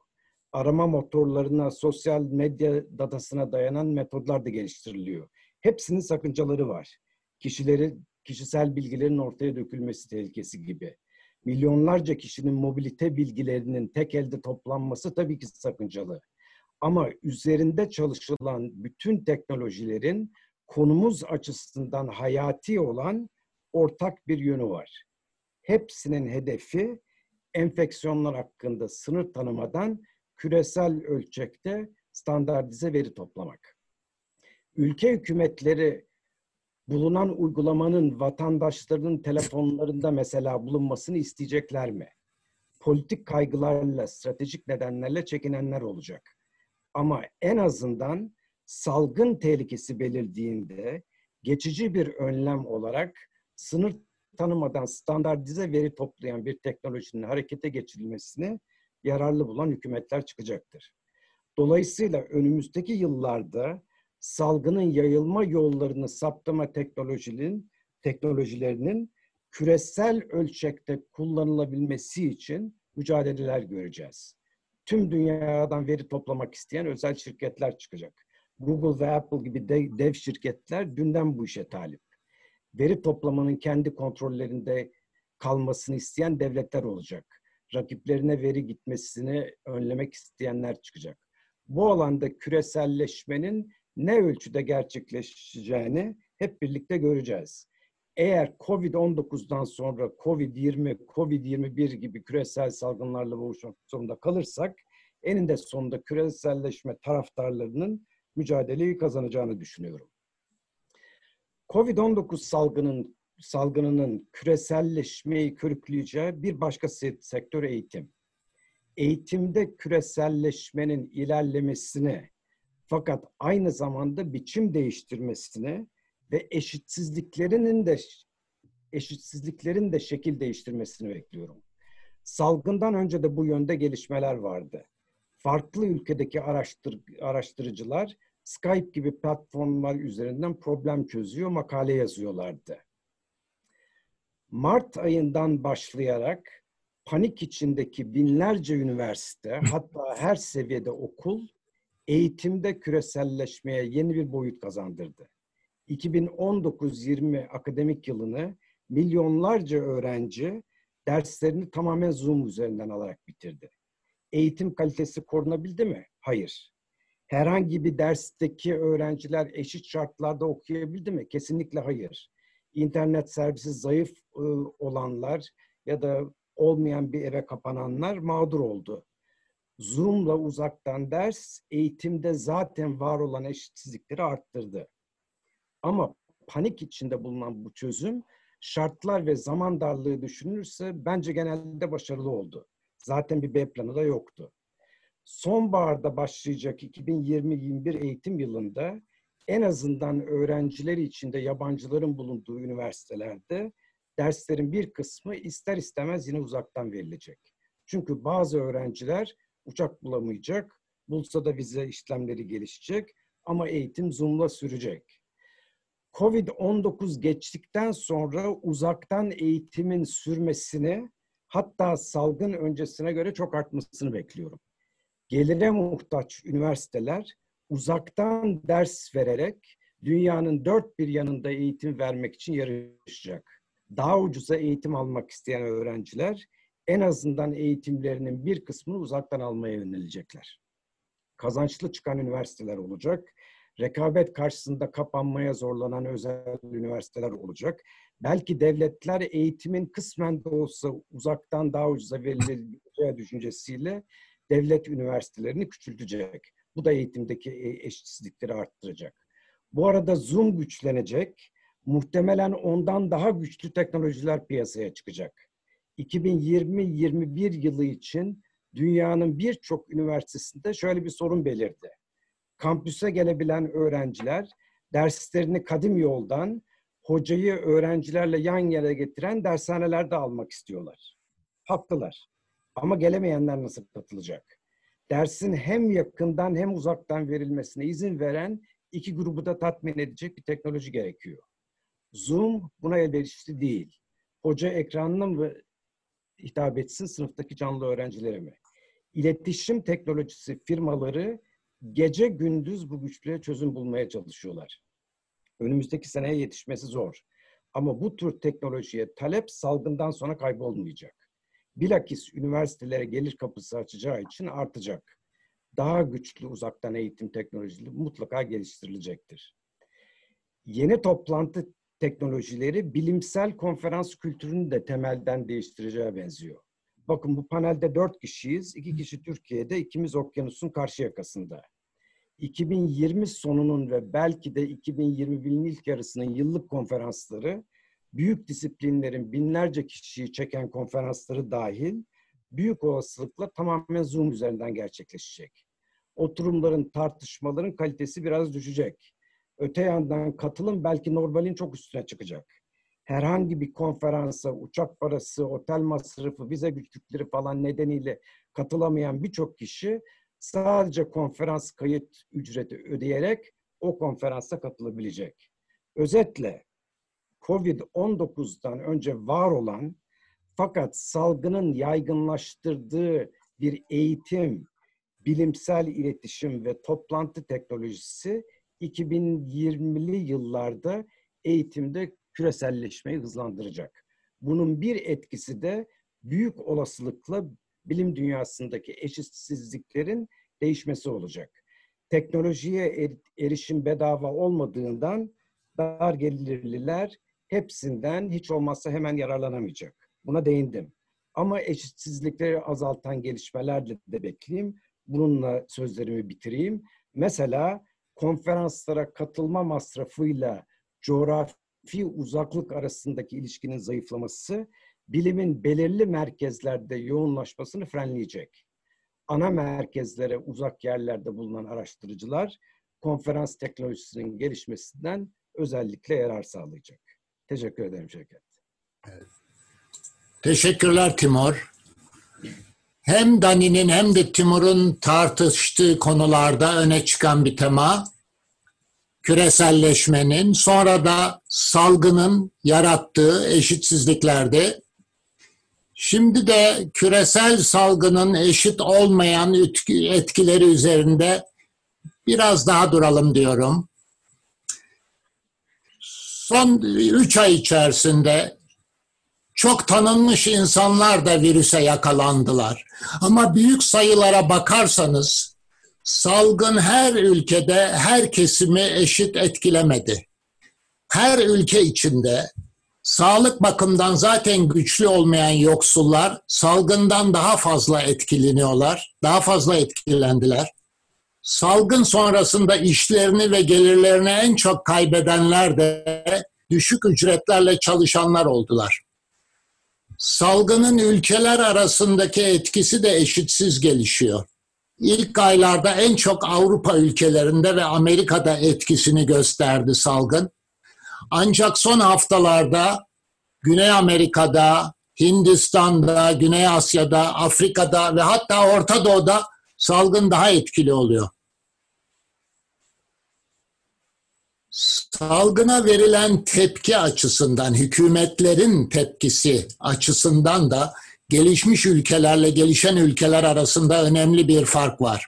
Arama motorlarına, sosyal medya datasına dayanan metodlar da geliştiriliyor. Hepsinin sakıncaları var. Kişileri, kişisel bilgilerin ortaya dökülmesi tehlikesi gibi. Milyonlarca kişinin mobilite bilgilerinin tek elde toplanması tabii ki sakıncalı. Ama üzerinde çalışılan bütün teknolojilerin konumuz açısından hayati olan ortak bir yönü var. Hepsinin hedefi enfeksiyonlar hakkında sınır tanımadan küresel ölçekte standartize veri toplamak. Ülke hükümetleri bulunan uygulamanın vatandaşlarının telefonlarında mesela bulunmasını isteyecekler mi? politik kaygılarla, stratejik nedenlerle çekinenler olacak. Ama en azından salgın tehlikesi belirdiğinde geçici bir önlem olarak sınır tanımadan standartize veri toplayan bir teknolojinin harekete geçirilmesini yararlı bulan hükümetler çıkacaktır. Dolayısıyla önümüzdeki yıllarda salgının yayılma yollarını saptama teknolojinin teknolojilerinin küresel ölçekte kullanılabilmesi için mücadeleler göreceğiz. Tüm dünyadan veri toplamak isteyen özel şirketler çıkacak. Google ve Apple gibi dev şirketler dünden bu işe talip. Veri toplamanın kendi kontrollerinde kalmasını isteyen devletler olacak. Rakiplerine veri gitmesini önlemek isteyenler çıkacak. Bu alanda küreselleşmenin ne ölçüde gerçekleşeceğini hep birlikte göreceğiz. Eğer COVID-19'dan sonra COVID-20, COVID-21 gibi küresel salgınlarla boğuşmak zorunda kalırsak eninde sonunda küreselleşme taraftarlarının mücadeleyi kazanacağını düşünüyorum. Covid-19 salgının salgınının küreselleşmeyi körükleyeceği bir başka sektör eğitim. Eğitimde küreselleşmenin ilerlemesine fakat aynı zamanda biçim değiştirmesine ve eşitsizliklerinin de eşitsizliklerin de şekil değiştirmesini bekliyorum. Salgından önce de bu yönde gelişmeler vardı. Farklı ülkedeki araştır, araştırıcılar Skype gibi platformlar üzerinden problem çözüyor, makale yazıyorlardı. Mart ayından başlayarak panik içindeki binlerce üniversite, hatta her seviyede okul eğitimde küreselleşmeye yeni bir boyut kazandırdı. 2019-20 akademik yılını milyonlarca öğrenci derslerini tamamen Zoom üzerinden alarak bitirdi. Eğitim kalitesi korunabildi mi? Hayır. Herhangi bir dersteki öğrenciler eşit şartlarda okuyabildi mi? Kesinlikle hayır. İnternet servisi zayıf ıı, olanlar ya da olmayan bir eve kapananlar mağdur oldu. Zoom'la uzaktan ders eğitimde zaten var olan eşitsizlikleri arttırdı. Ama panik içinde bulunan bu çözüm şartlar ve zaman darlığı düşünülürse bence genelde başarılı oldu. Zaten bir B planı da yoktu. Sonbaharda başlayacak 2020-21 eğitim yılında en azından öğrencileri içinde yabancıların bulunduğu üniversitelerde derslerin bir kısmı ister istemez yine uzaktan verilecek. Çünkü bazı öğrenciler uçak bulamayacak, bulsa da vize işlemleri gelişecek ama eğitim Zoom'la sürecek. Covid-19 geçtikten sonra uzaktan eğitimin sürmesini hatta salgın öncesine göre çok artmasını bekliyorum. Gelire muhtaç üniversiteler uzaktan ders vererek dünyanın dört bir yanında eğitim vermek için yarışacak. Daha ucuza eğitim almak isteyen öğrenciler en azından eğitimlerinin bir kısmını uzaktan almaya yönelecekler. Kazançlı çıkan üniversiteler olacak. Rekabet karşısında kapanmaya zorlanan özel üniversiteler olacak. Belki devletler eğitimin kısmen de olsa uzaktan daha ucuza verileceği düşüncesiyle devlet üniversitelerini küçültecek. Bu da eğitimdeki e, eşitsizlikleri arttıracak. Bu arada Zoom güçlenecek. Muhtemelen ondan daha güçlü teknolojiler piyasaya çıkacak. 2020-21 yılı için dünyanın birçok üniversitesinde şöyle bir sorun belirdi. Kampüse gelebilen öğrenciler derslerini kadim yoldan hocayı öğrencilerle yan yana getiren dershanelerde almak istiyorlar. Haklılar. Ama gelemeyenler nasıl katılacak? Dersin hem yakından hem uzaktan verilmesine izin veren iki grubu da tatmin edecek bir teknoloji gerekiyor. Zoom buna elverişli değil. Hoca ekranına etsin sınıftaki canlı öğrencilere mi? İletişim teknolojisi firmaları gece gündüz bu güçlüğe çözüm bulmaya çalışıyorlar. Önümüzdeki seneye yetişmesi zor. Ama bu tür teknolojiye talep salgından sonra kaybolmayacak. Bilakis üniversitelere gelir kapısı açacağı için artacak. Daha güçlü uzaktan eğitim teknolojileri mutlaka geliştirilecektir. Yeni toplantı teknolojileri bilimsel konferans kültürünü de temelden değiştireceğe benziyor. Bakın bu panelde dört kişiyiz. İki kişi Türkiye'de, ikimiz okyanusun karşı yakasında. 2020 sonunun ve belki de 2021'in ilk yarısının yıllık konferansları, büyük disiplinlerin binlerce kişiyi çeken konferansları dahil, büyük olasılıkla tamamen Zoom üzerinden gerçekleşecek. Oturumların, tartışmaların kalitesi biraz düşecek. Öte yandan katılım belki normalin çok üstüne çıkacak. Herhangi bir konferansa uçak parası, otel masrafı, vize güçlükleri falan nedeniyle katılamayan birçok kişi sadece konferans kayıt ücreti ödeyerek o konferansa katılabilecek. Özetle COVID-19'dan önce var olan fakat salgının yaygınlaştırdığı bir eğitim, bilimsel iletişim ve toplantı teknolojisi 2020'li yıllarda eğitimde küreselleşmeyi hızlandıracak. Bunun bir etkisi de büyük olasılıkla bilim dünyasındaki eşitsizliklerin değişmesi olacak. Teknolojiye er, erişim bedava olmadığından dar gelirliler hepsinden hiç olmazsa hemen yararlanamayacak. Buna değindim. Ama eşitsizlikleri azaltan gelişmelerle de bekleyeyim. Bununla sözlerimi bitireyim. Mesela konferanslara katılma masrafıyla coğrafi uzaklık arasındaki ilişkinin zayıflaması bilimin belirli merkezlerde yoğunlaşmasını frenleyecek. Ana merkezlere uzak yerlerde bulunan araştırıcılar konferans teknolojisinin gelişmesinden özellikle yarar sağlayacak. Teşekkür ederim Şevket. Evet. Teşekkürler Timur. Hem Dani'nin hem de Timur'un tartıştığı konularda öne çıkan bir tema küreselleşmenin sonra da salgının yarattığı eşitsizliklerde Şimdi de küresel salgının eşit olmayan etkileri üzerinde biraz daha duralım diyorum. Son üç ay içerisinde çok tanınmış insanlar da virüse yakalandılar. Ama büyük sayılara bakarsanız salgın her ülkede her kesimi eşit etkilemedi. Her ülke içinde sağlık bakımdan zaten güçlü olmayan yoksullar salgından daha fazla etkileniyorlar, daha fazla etkilendiler. Salgın sonrasında işlerini ve gelirlerini en çok kaybedenler de düşük ücretlerle çalışanlar oldular. Salgının ülkeler arasındaki etkisi de eşitsiz gelişiyor. İlk aylarda en çok Avrupa ülkelerinde ve Amerika'da etkisini gösterdi salgın. Ancak son haftalarda Güney Amerika'da, Hindistan'da, Güney Asya'da, Afrika'da ve hatta Orta Doğu'da salgın daha etkili oluyor. Salgına verilen tepki açısından, hükümetlerin tepkisi açısından da gelişmiş ülkelerle gelişen ülkeler arasında önemli bir fark var.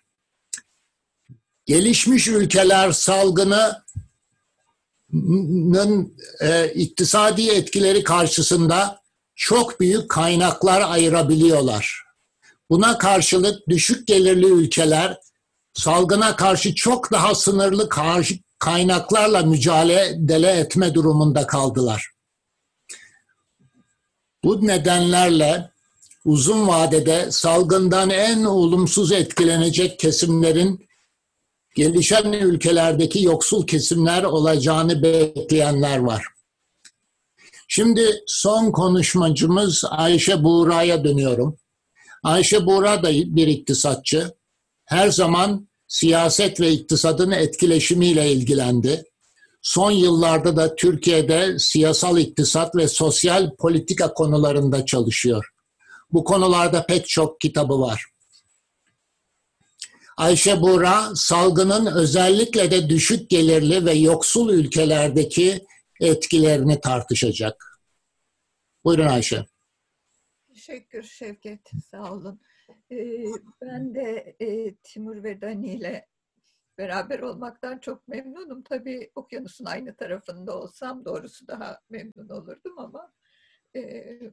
Gelişmiş ülkeler salgını e, iktisadi etkileri karşısında çok büyük kaynaklar ayırabiliyorlar. Buna karşılık düşük gelirli ülkeler salgına karşı çok daha sınırlı karşı kaynaklarla mücadele etme durumunda kaldılar. Bu nedenlerle uzun vadede salgından en olumsuz etkilenecek kesimlerin gelişen ülkelerdeki yoksul kesimler olacağını bekleyenler var. Şimdi son konuşmacımız Ayşe Buğra'ya dönüyorum. Ayşe Buğra da bir iktisatçı. Her zaman siyaset ve iktisadın etkileşimiyle ilgilendi. Son yıllarda da Türkiye'de siyasal iktisat ve sosyal politika konularında çalışıyor. Bu konularda pek çok kitabı var. Ayşe Buğra, salgının özellikle de düşük gelirli ve yoksul ülkelerdeki etkilerini tartışacak. Buyurun Ayşe. Teşekkür Şevket, sağ olun. Ben de Timur ve Dani ile beraber olmaktan çok memnunum. Tabii okyanusun aynı tarafında olsam doğrusu daha memnun olurdum ama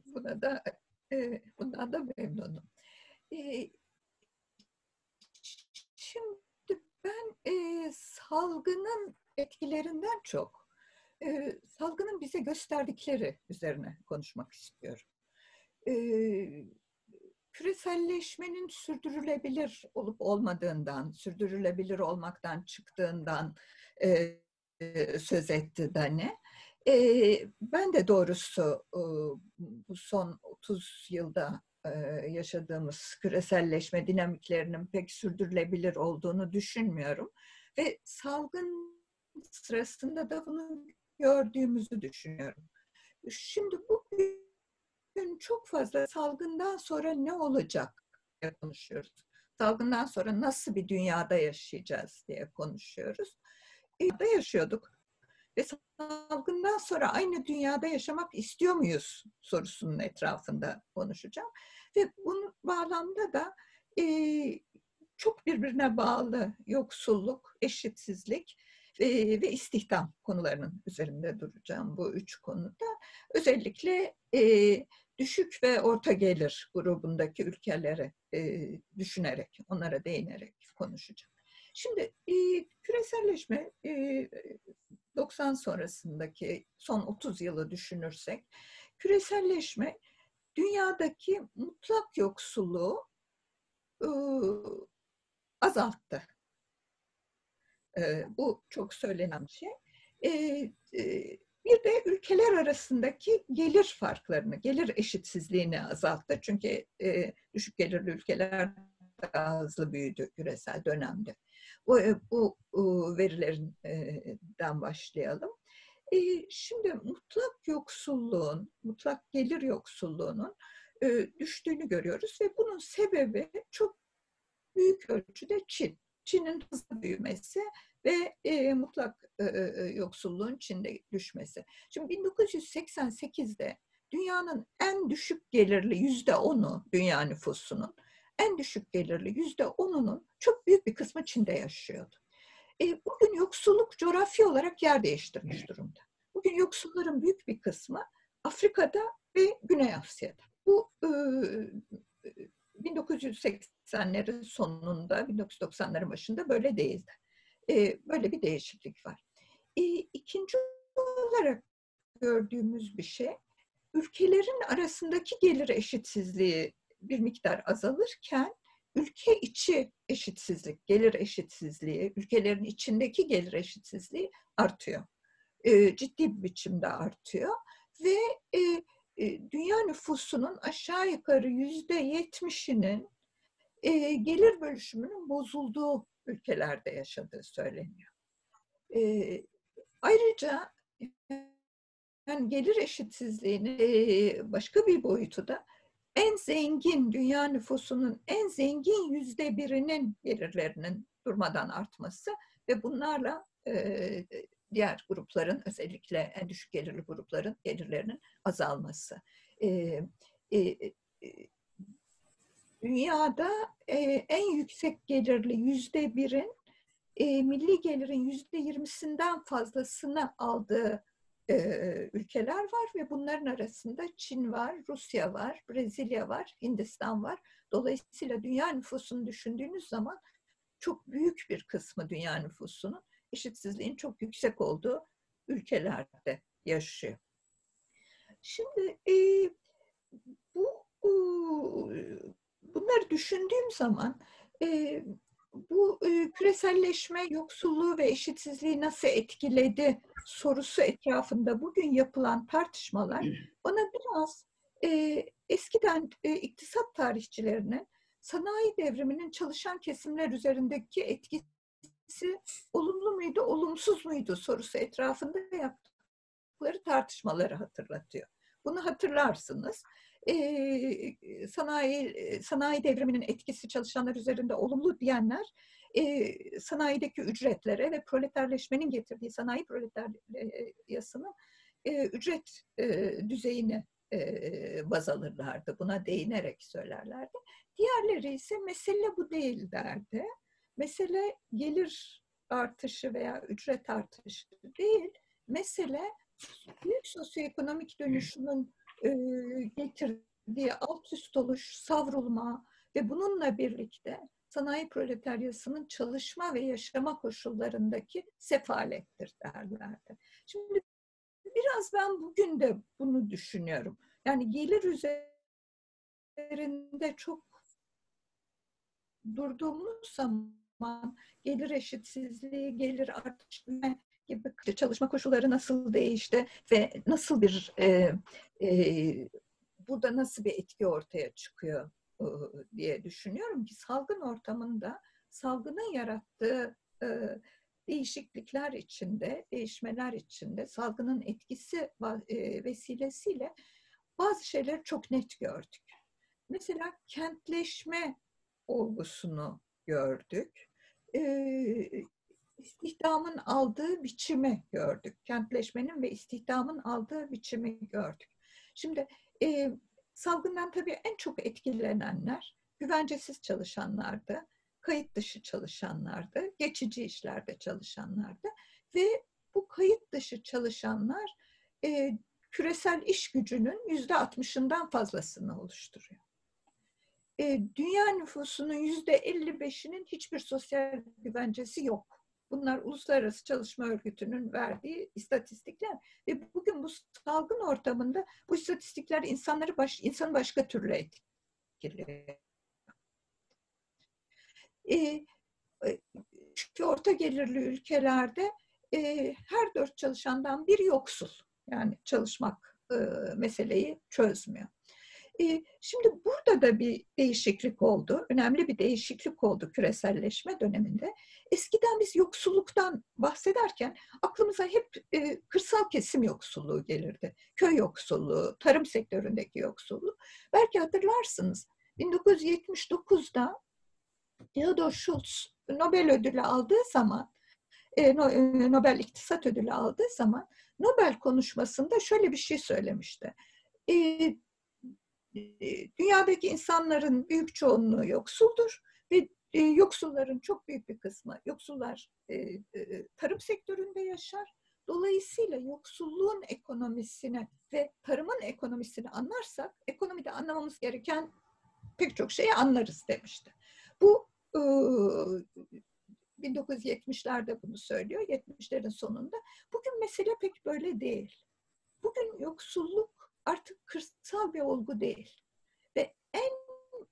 buna da bundan da memnunum. Şimdi ben salgının etkilerinden çok salgının bize gösterdikleri üzerine konuşmak istiyorum. E, küreselleşmenin sürdürülebilir olup olmadığından, sürdürülebilir olmaktan çıktığından e, söz etti Dani. E, ben de doğrusu e, bu son 30 yılda e, yaşadığımız küreselleşme dinamiklerinin pek sürdürülebilir olduğunu düşünmüyorum. Ve salgın sırasında da bunu gördüğümüzü düşünüyorum. Şimdi bugün çok fazla salgından sonra ne olacak diye konuşuyoruz. Salgından sonra nasıl bir dünyada yaşayacağız diye konuşuyoruz. Dünyada yaşıyorduk. Ve salgından sonra aynı dünyada yaşamak istiyor muyuz sorusunun etrafında konuşacağım. Ve bu bağlamda da e, çok birbirine bağlı yoksulluk, eşitsizlik e, ve istihdam konularının üzerinde duracağım bu üç konuda. Özellikle e, düşük ve orta gelir grubundaki ülkeleri e, düşünerek, onlara değinerek konuşacağım. Şimdi e, küreselleşme e, 90 sonrasındaki son 30 yılı düşünürsek, küreselleşme dünyadaki mutlak yoksulluğu e, azalttı. E, bu çok söylenen bir şey. E, e, bir de ülkeler arasındaki gelir farklarını, gelir eşitsizliğini azalttı. Çünkü düşük gelirli ülkeler daha hızlı büyüdü küresel dönemde. Bu, bu, verilerden başlayalım. Şimdi mutlak yoksulluğun, mutlak gelir yoksulluğunun düştüğünü görüyoruz ve bunun sebebi çok büyük ölçüde Çin. Çin'in hızlı büyümesi ve e, mutlak e, e, yoksulluğun Çin'de düşmesi. Şimdi 1988'de dünyanın en düşük gelirli yüzde onu dünya nüfusunun en düşük gelirli yüzde onunun çok büyük bir kısmı Çin'de yaşıyordu. E, bugün yoksulluk coğrafi olarak yer değiştirmiş durumda. Bugün yoksulların büyük bir kısmı Afrika'da ve Güney Asya'da. Bu e, 1980'lerin sonunda, 1990'ların başında böyle değildi. Böyle bir değişiklik var. E, olarak gördüğümüz bir şey, ülkelerin arasındaki gelir eşitsizliği bir miktar azalırken ülke içi eşitsizlik, gelir eşitsizliği, ülkelerin içindeki gelir eşitsizliği artıyor. Ciddi bir biçimde artıyor ve dünya nüfusunun aşağı yukarı yüzde yetmişinin gelir bölüşümünün bozulduğu ülkelerde yaşadığı söyleniyor. E, ayrıca yani gelir eşitsizliğinin e, başka bir boyutu da en zengin, dünya nüfusunun en zengin yüzde birinin gelirlerinin durmadan artması ve bunlarla e, diğer grupların özellikle en düşük gelirli grupların gelirlerinin azalması. E, e, dünyada e, en yüksek gelirli yüzde birin e, milli gelirin yüzde yirmisinden fazlasını aldığı e, ülkeler var ve bunların arasında Çin var, Rusya var, Brezilya var, Hindistan var. Dolayısıyla dünya nüfusunu düşündüğünüz zaman çok büyük bir kısmı dünya nüfusunun eşitsizliğin çok yüksek olduğu ülkelerde yaşıyor. Şimdi e, bu bunları düşündüğüm zaman e, bu e, küreselleşme yoksulluğu ve eşitsizliği nasıl etkiledi sorusu etrafında bugün yapılan tartışmalar bana biraz e, eskiden e, iktisat tarihçilerinin sanayi devriminin çalışan kesimler üzerindeki etkisi olumlu muydu, olumsuz muydu sorusu etrafında yaptıkları tartışmaları hatırlatıyor. Bunu hatırlarsınız. Ee, sanayi sanayi devriminin etkisi çalışanlar üzerinde olumlu diyenler e, sanayideki ücretlere ve proleterleşmenin getirdiği sanayi proletaryasının e, ücret e, düzeyini e, baz alırlardı. Buna değinerek söylerlerdi. Diğerleri ise mesele bu değil derdi. Mesele gelir artışı veya ücret artışı değil. Mesele büyük sosyoekonomik dönüşümün e, getirdiği alt üst oluş, savrulma ve bununla birlikte sanayi proletaryasının çalışma ve yaşama koşullarındaki sefalettir derlerdi. Şimdi biraz ben bugün de bunu düşünüyorum. Yani gelir üzerinde çok durduğumuz zaman gelir eşitsizliği, gelir artışı gibi çalışma koşulları nasıl değişti ve nasıl bir e, e, burada nasıl bir etki ortaya çıkıyor e, diye düşünüyorum ki salgın ortamında salgının yarattığı e, değişiklikler içinde, değişmeler içinde salgının etkisi e, vesilesiyle bazı şeyleri çok net gördük. Mesela kentleşme olgusunu gördük. E, istihdamın aldığı biçimi gördük. Kentleşmenin ve istihdamın aldığı biçimi gördük. Şimdi e, salgından tabii en çok etkilenenler güvencesiz çalışanlardı, kayıt dışı çalışanlardı, geçici işlerde çalışanlardı ve bu kayıt dışı çalışanlar e, küresel iş gücünün yüzde altmışından fazlasını oluşturuyor. E, dünya nüfusunun yüzde elli beşinin hiçbir sosyal güvencesi yok. Bunlar Uluslararası Çalışma Örgütü'nün verdiği istatistikler ve bugün bu salgın ortamında bu istatistikler insanları baş, insanı başka türlü etkiliyor. Ee, orta gelirli ülkelerde e, her dört çalışandan bir yoksul. Yani çalışmak e, meseleyi çözmüyor. E, şimdi burada da bir değişiklik oldu. Önemli bir değişiklik oldu küreselleşme döneminde. Eskiden biz yoksulluktan bahsederken aklımıza hep e, kırsal kesim yoksulluğu gelirdi. Köy yoksulluğu, tarım sektöründeki yoksulluk. Belki hatırlarsınız 1979'da Theodor Schultz Nobel ödülü aldığı zaman, e, Nobel İktisat Ödülü aldığı zaman Nobel konuşmasında şöyle bir şey söylemişti. Dünyadaki insanların büyük çoğunluğu yoksuldur ve yoksulların çok büyük bir kısmı, yoksullar tarım sektöründe yaşar. Dolayısıyla yoksulluğun ekonomisine ve tarımın ekonomisini anlarsak, ekonomide anlamamız gereken pek çok şeyi anlarız demişti. Bu 1970'lerde bunu söylüyor, 70'lerin sonunda. Bugün mesele pek böyle değil. Bugün yoksulluk artık kırsal bir olgu değil. Ve en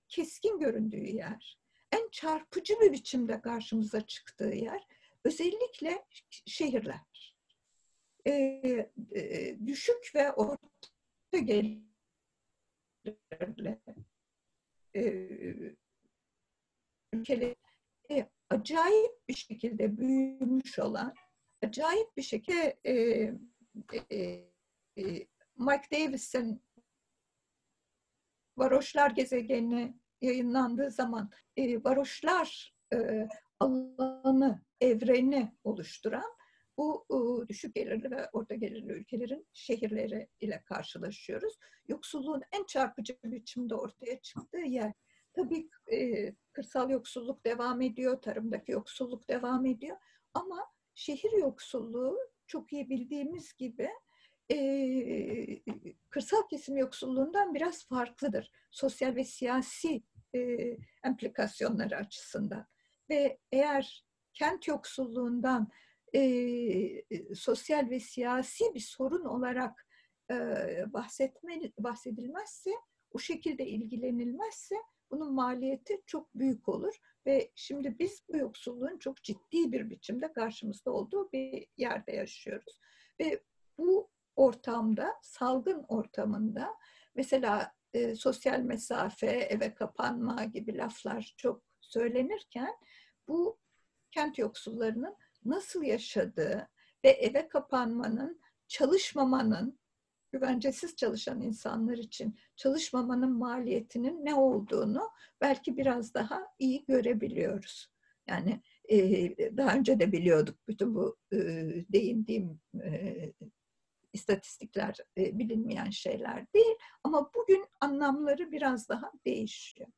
keskin göründüğü yer, en çarpıcı bir biçimde karşımıza çıktığı yer özellikle şehirler. Ee, e, düşük ve orta gelirle e, ülkeler e, acayip bir şekilde büyümüş olan, acayip bir şekilde e, e, e, Mike Davis'in Varoşlar gezegeni yayınlandığı zaman e, varoşlar e, alanı, evreni oluşturan bu e, düşük gelirli ve orta gelirli ülkelerin şehirleri ile karşılaşıyoruz. Yoksulluğun en çarpıcı biçimde ortaya çıktığı yer. Tabii e, kırsal yoksulluk devam ediyor, tarımdaki yoksulluk devam ediyor ama şehir yoksulluğu çok iyi bildiğimiz gibi e, kırsal kesim yoksulluğundan biraz farklıdır. Sosyal ve siyasi e, implikasyonları açısından. Ve eğer kent yoksulluğundan e, sosyal ve siyasi bir sorun olarak e, bahsetme, bahsedilmezse, o şekilde ilgilenilmezse bunun maliyeti çok büyük olur ve şimdi biz bu yoksulluğun çok ciddi bir biçimde karşımızda olduğu bir yerde yaşıyoruz. Ve bu ortamda, salgın ortamında mesela e, sosyal mesafe, eve kapanma gibi laflar çok söylenirken bu kent yoksullarının nasıl yaşadığı ve eve kapanmanın, çalışmamanın, güvencesiz çalışan insanlar için çalışmamanın maliyetinin ne olduğunu belki biraz daha iyi görebiliyoruz. Yani e, daha önce de biliyorduk bütün bu e, değindiğim e, istatistikler e, bilinmeyen şeyler değil ama bugün anlamları biraz daha değişiyor.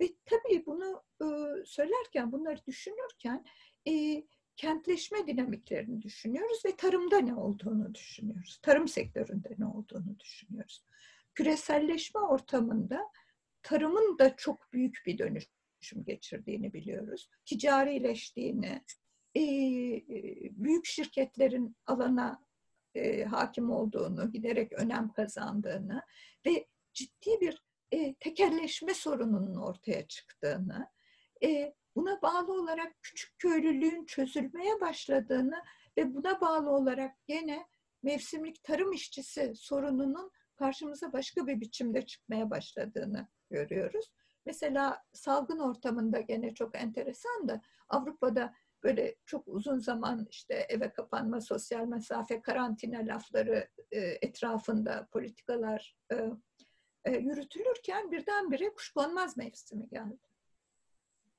Ve tabii bunu e, söylerken, bunları düşünürken e, kentleşme dinamiklerini düşünüyoruz ve tarımda ne olduğunu düşünüyoruz. Tarım sektöründe ne olduğunu düşünüyoruz. Küreselleşme ortamında tarımın da çok büyük bir dönüşüm geçirdiğini biliyoruz. Ticarileştiğini, e, büyük şirketlerin alana e, hakim olduğunu, giderek önem kazandığını ve ciddi bir e, tekelleşme sorununun ortaya çıktığını, e, buna bağlı olarak küçük köylülüğün çözülmeye başladığını ve buna bağlı olarak gene mevsimlik tarım işçisi sorununun karşımıza başka bir biçimde çıkmaya başladığını görüyoruz. Mesela salgın ortamında gene çok enteresan da Avrupa'da böyle çok uzun zaman işte eve kapanma, sosyal mesafe, karantina lafları e, etrafında politikalar e, e, yürütülürken birdenbire kuşkonmaz mevsimi geldi.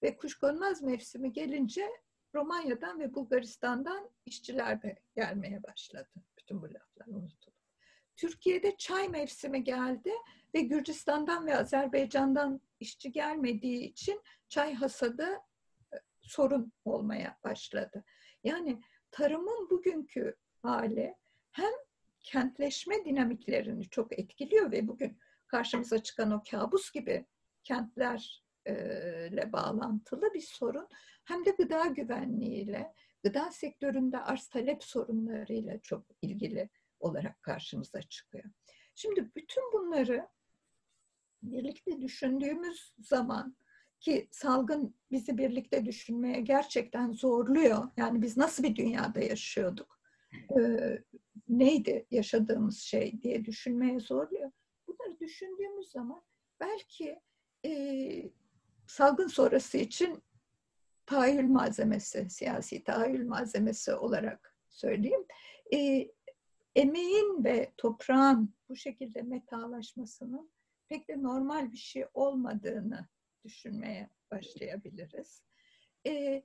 Ve kuşkonmaz mevsimi gelince Romanya'dan ve Bulgaristan'dan işçiler de gelmeye başladı. Bütün bu laflar unutuldu. Türkiye'de çay mevsimi geldi ve Gürcistan'dan ve Azerbaycan'dan işçi gelmediği için çay hasadı sorun olmaya başladı. Yani tarımın bugünkü hali hem kentleşme dinamiklerini çok etkiliyor ve bugün karşımıza çıkan o kabus gibi kentlerle bağlantılı bir sorun hem de gıda güvenliğiyle, gıda sektöründe arz talep sorunlarıyla çok ilgili olarak karşımıza çıkıyor. Şimdi bütün bunları birlikte düşündüğümüz zaman ki salgın bizi birlikte düşünmeye gerçekten zorluyor. Yani biz nasıl bir dünyada yaşıyorduk? Ee, neydi yaşadığımız şey diye düşünmeye zorluyor. Bunları düşündüğümüz zaman belki e, salgın sonrası için tahayyül malzemesi, siyasi tahayyül malzemesi olarak söyleyeyim. E, emeğin ve toprağın bu şekilde metalaşmasının pek de normal bir şey olmadığını düşünmeye başlayabiliriz. E,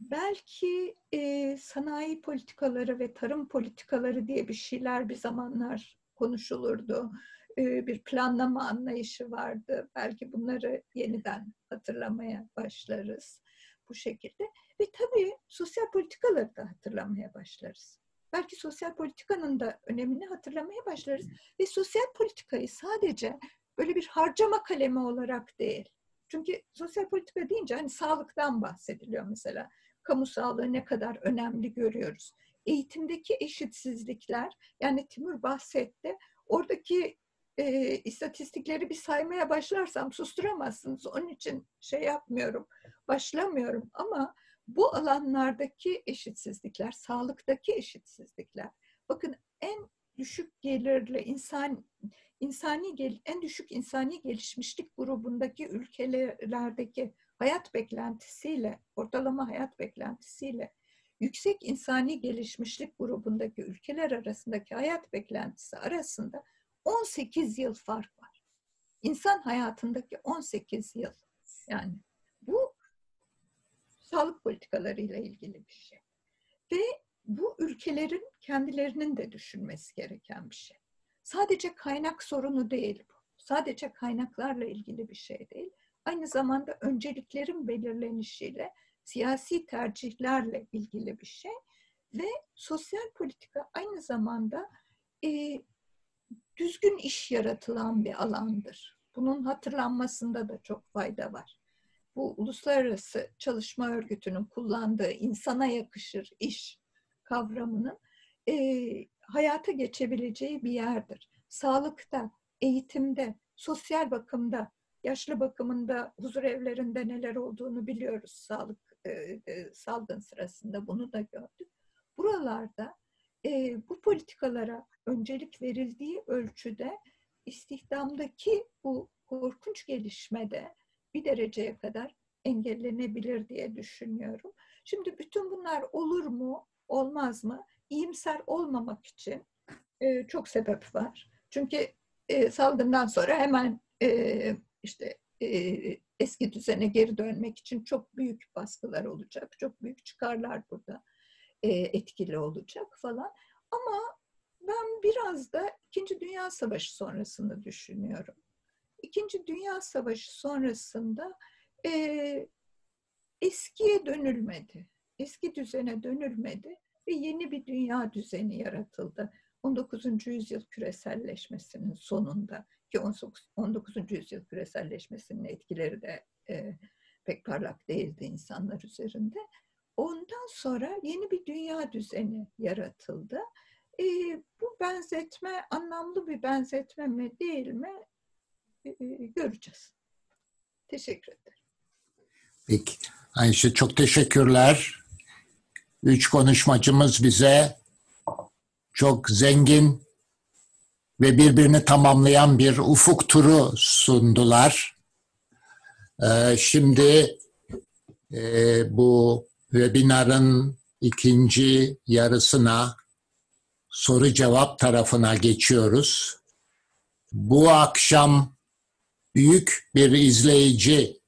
belki e, sanayi politikaları ve tarım politikaları diye bir şeyler bir zamanlar konuşulurdu. E, bir planlama anlayışı vardı. Belki bunları yeniden hatırlamaya başlarız bu şekilde. Ve tabii sosyal politikaları da hatırlamaya başlarız. Belki sosyal politikanın da önemini hatırlamaya başlarız. Ve sosyal politikayı sadece böyle bir harcama kalemi olarak değil. Çünkü sosyal politika deyince hani sağlıktan bahsediliyor mesela. Kamu sağlığı ne kadar önemli görüyoruz. Eğitimdeki eşitsizlikler, yani Timur bahsetti, oradaki e, istatistikleri bir saymaya başlarsam susturamazsınız. Onun için şey yapmıyorum, başlamıyorum. Ama bu alanlardaki eşitsizlikler, sağlıktaki eşitsizlikler, bakın en düşük gelirli insan insani en düşük insani gelişmişlik grubundaki ülkelerdeki hayat beklentisiyle, ortalama hayat beklentisiyle yüksek insani gelişmişlik grubundaki ülkeler arasındaki hayat beklentisi arasında 18 yıl fark var. İnsan hayatındaki 18 yıl. Yani bu sağlık politikalarıyla ilgili bir şey. Ve bu ülkelerin kendilerinin de düşünmesi gereken bir şey. Sadece kaynak sorunu değil bu. Sadece kaynaklarla ilgili bir şey değil. Aynı zamanda önceliklerin belirlenişiyle, siyasi tercihlerle ilgili bir şey. Ve sosyal politika aynı zamanda e, düzgün iş yaratılan bir alandır. Bunun hatırlanmasında da çok fayda var. Bu Uluslararası Çalışma Örgütü'nün kullandığı insana yakışır iş kavramının e, hayata geçebileceği bir yerdir. Sağlıkta, eğitimde, sosyal bakımda, yaşlı bakımında, huzur evlerinde neler olduğunu biliyoruz. Sağlık e, salgın sırasında bunu da gördük. Buralarda e, bu politikalara öncelik verildiği ölçüde istihdamdaki bu korkunç gelişmede bir dereceye kadar engellenebilir diye düşünüyorum. Şimdi bütün bunlar olur mu, olmaz mı? İyimser olmamak için e, çok sebep var. Çünkü e, salgından sonra hemen e, işte e, eski düzene geri dönmek için çok büyük baskılar olacak, çok büyük çıkarlar burada e, etkili olacak falan. Ama ben biraz da İkinci Dünya Savaşı sonrasını düşünüyorum. İkinci Dünya Savaşı sonrasında e, eskiye dönülmedi. Eski düzene dönülmedi ve yeni bir dünya düzeni yaratıldı. 19. yüzyıl küreselleşmesinin sonunda ki 19. yüzyıl küreselleşmesinin etkileri de e, pek parlak değildi insanlar üzerinde. Ondan sonra yeni bir dünya düzeni yaratıldı. E, bu benzetme anlamlı bir benzetme mi değil mi e, göreceğiz. Teşekkür ederim. Peki. Ayşe çok teşekkürler. Üç konuşmacımız bize çok zengin ve birbirini tamamlayan bir ufuk turu sundular. Ee, şimdi e, bu webinarın ikinci yarısına soru cevap tarafına geçiyoruz. Bu akşam büyük bir izleyici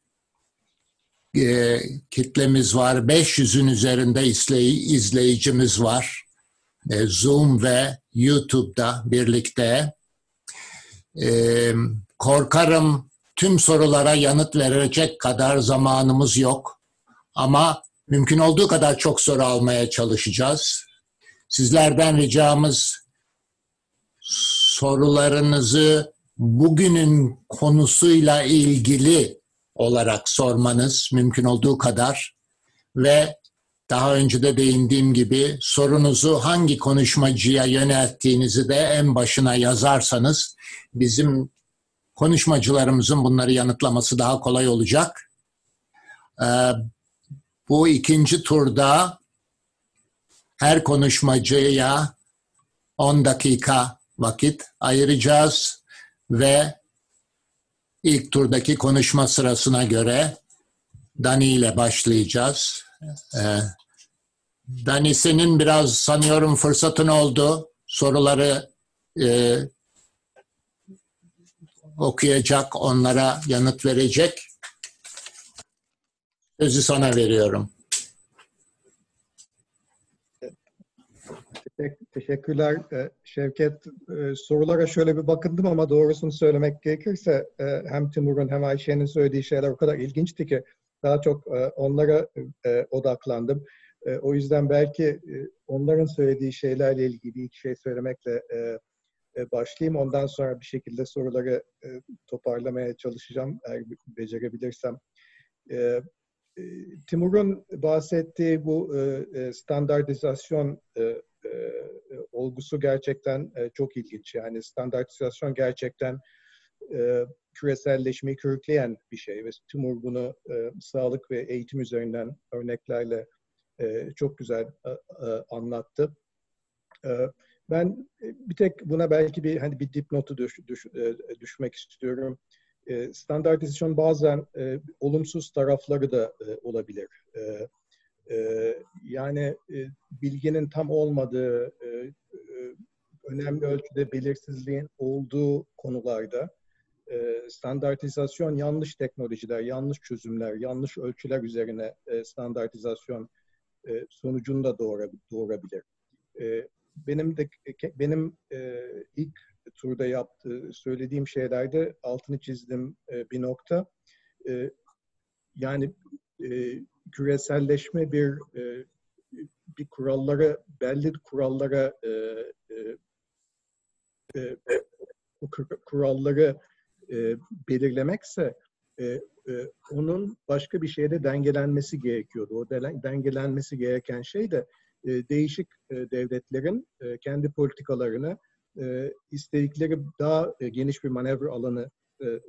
e, kitlemiz var. 500'ün üzerinde izley izleyicimiz var. E, Zoom ve YouTube'da birlikte. E, korkarım tüm sorulara yanıt verecek kadar zamanımız yok. Ama mümkün olduğu kadar çok soru almaya çalışacağız. Sizlerden ricamız sorularınızı bugünün konusuyla ilgili olarak sormanız mümkün olduğu kadar ve daha önce de değindiğim gibi sorunuzu hangi konuşmacıya yönelttiğinizi de en başına yazarsanız bizim konuşmacılarımızın bunları yanıtlaması daha kolay olacak. Ee, bu ikinci turda her konuşmacıya 10 dakika vakit ayıracağız ve ilk turdaki konuşma sırasına göre Dani ile başlayacağız. Ee, Dani senin biraz sanıyorum fırsatın oldu. Soruları e, okuyacak, onlara yanıt verecek. Sözü sana veriyorum. Teşekkürler Şevket. Sorulara şöyle bir bakındım ama doğrusunu söylemek gerekirse hem Timur'un hem Ayşe'nin söylediği şeyler o kadar ilginçti ki daha çok onlara odaklandım. O yüzden belki onların söylediği şeylerle ilgili bir iki şey söylemekle başlayayım. Ondan sonra bir şekilde soruları toparlamaya çalışacağım eğer becerebilirsem. Timur'un bahsettiği bu standartizasyon olgusu gerçekten çok ilginç. Yani standartizasyon gerçekten küreselleşmeyi körükleyen bir şey ve Timur bunu sağlık ve eğitim üzerinden örneklerle çok güzel anlattı. Ben bir tek buna belki bir hani bir dipnotu düş, düş, düşmek istiyorum. Standartizasyon bazen olumsuz tarafları da olabilir. Yani bilginin tam olmadığı, önemli ölçüde belirsizliğin olduğu konularda standartizasyon yanlış teknolojiler, yanlış çözümler, yanlış ölçüler üzerine standartizasyon sonucunu da doğurabilir. Benim de benim ilk turda yaptığı, söylediğim şeylerde altını çizdim bir nokta. Yani küreselleşme bir bir kurallara belli kurallara kuralları belirlemekse onun başka bir şeyde dengelenmesi gerekiyordu. O dengelenmesi gereken şey de değişik devletlerin kendi politikalarını istedikleri daha geniş bir manevra alanı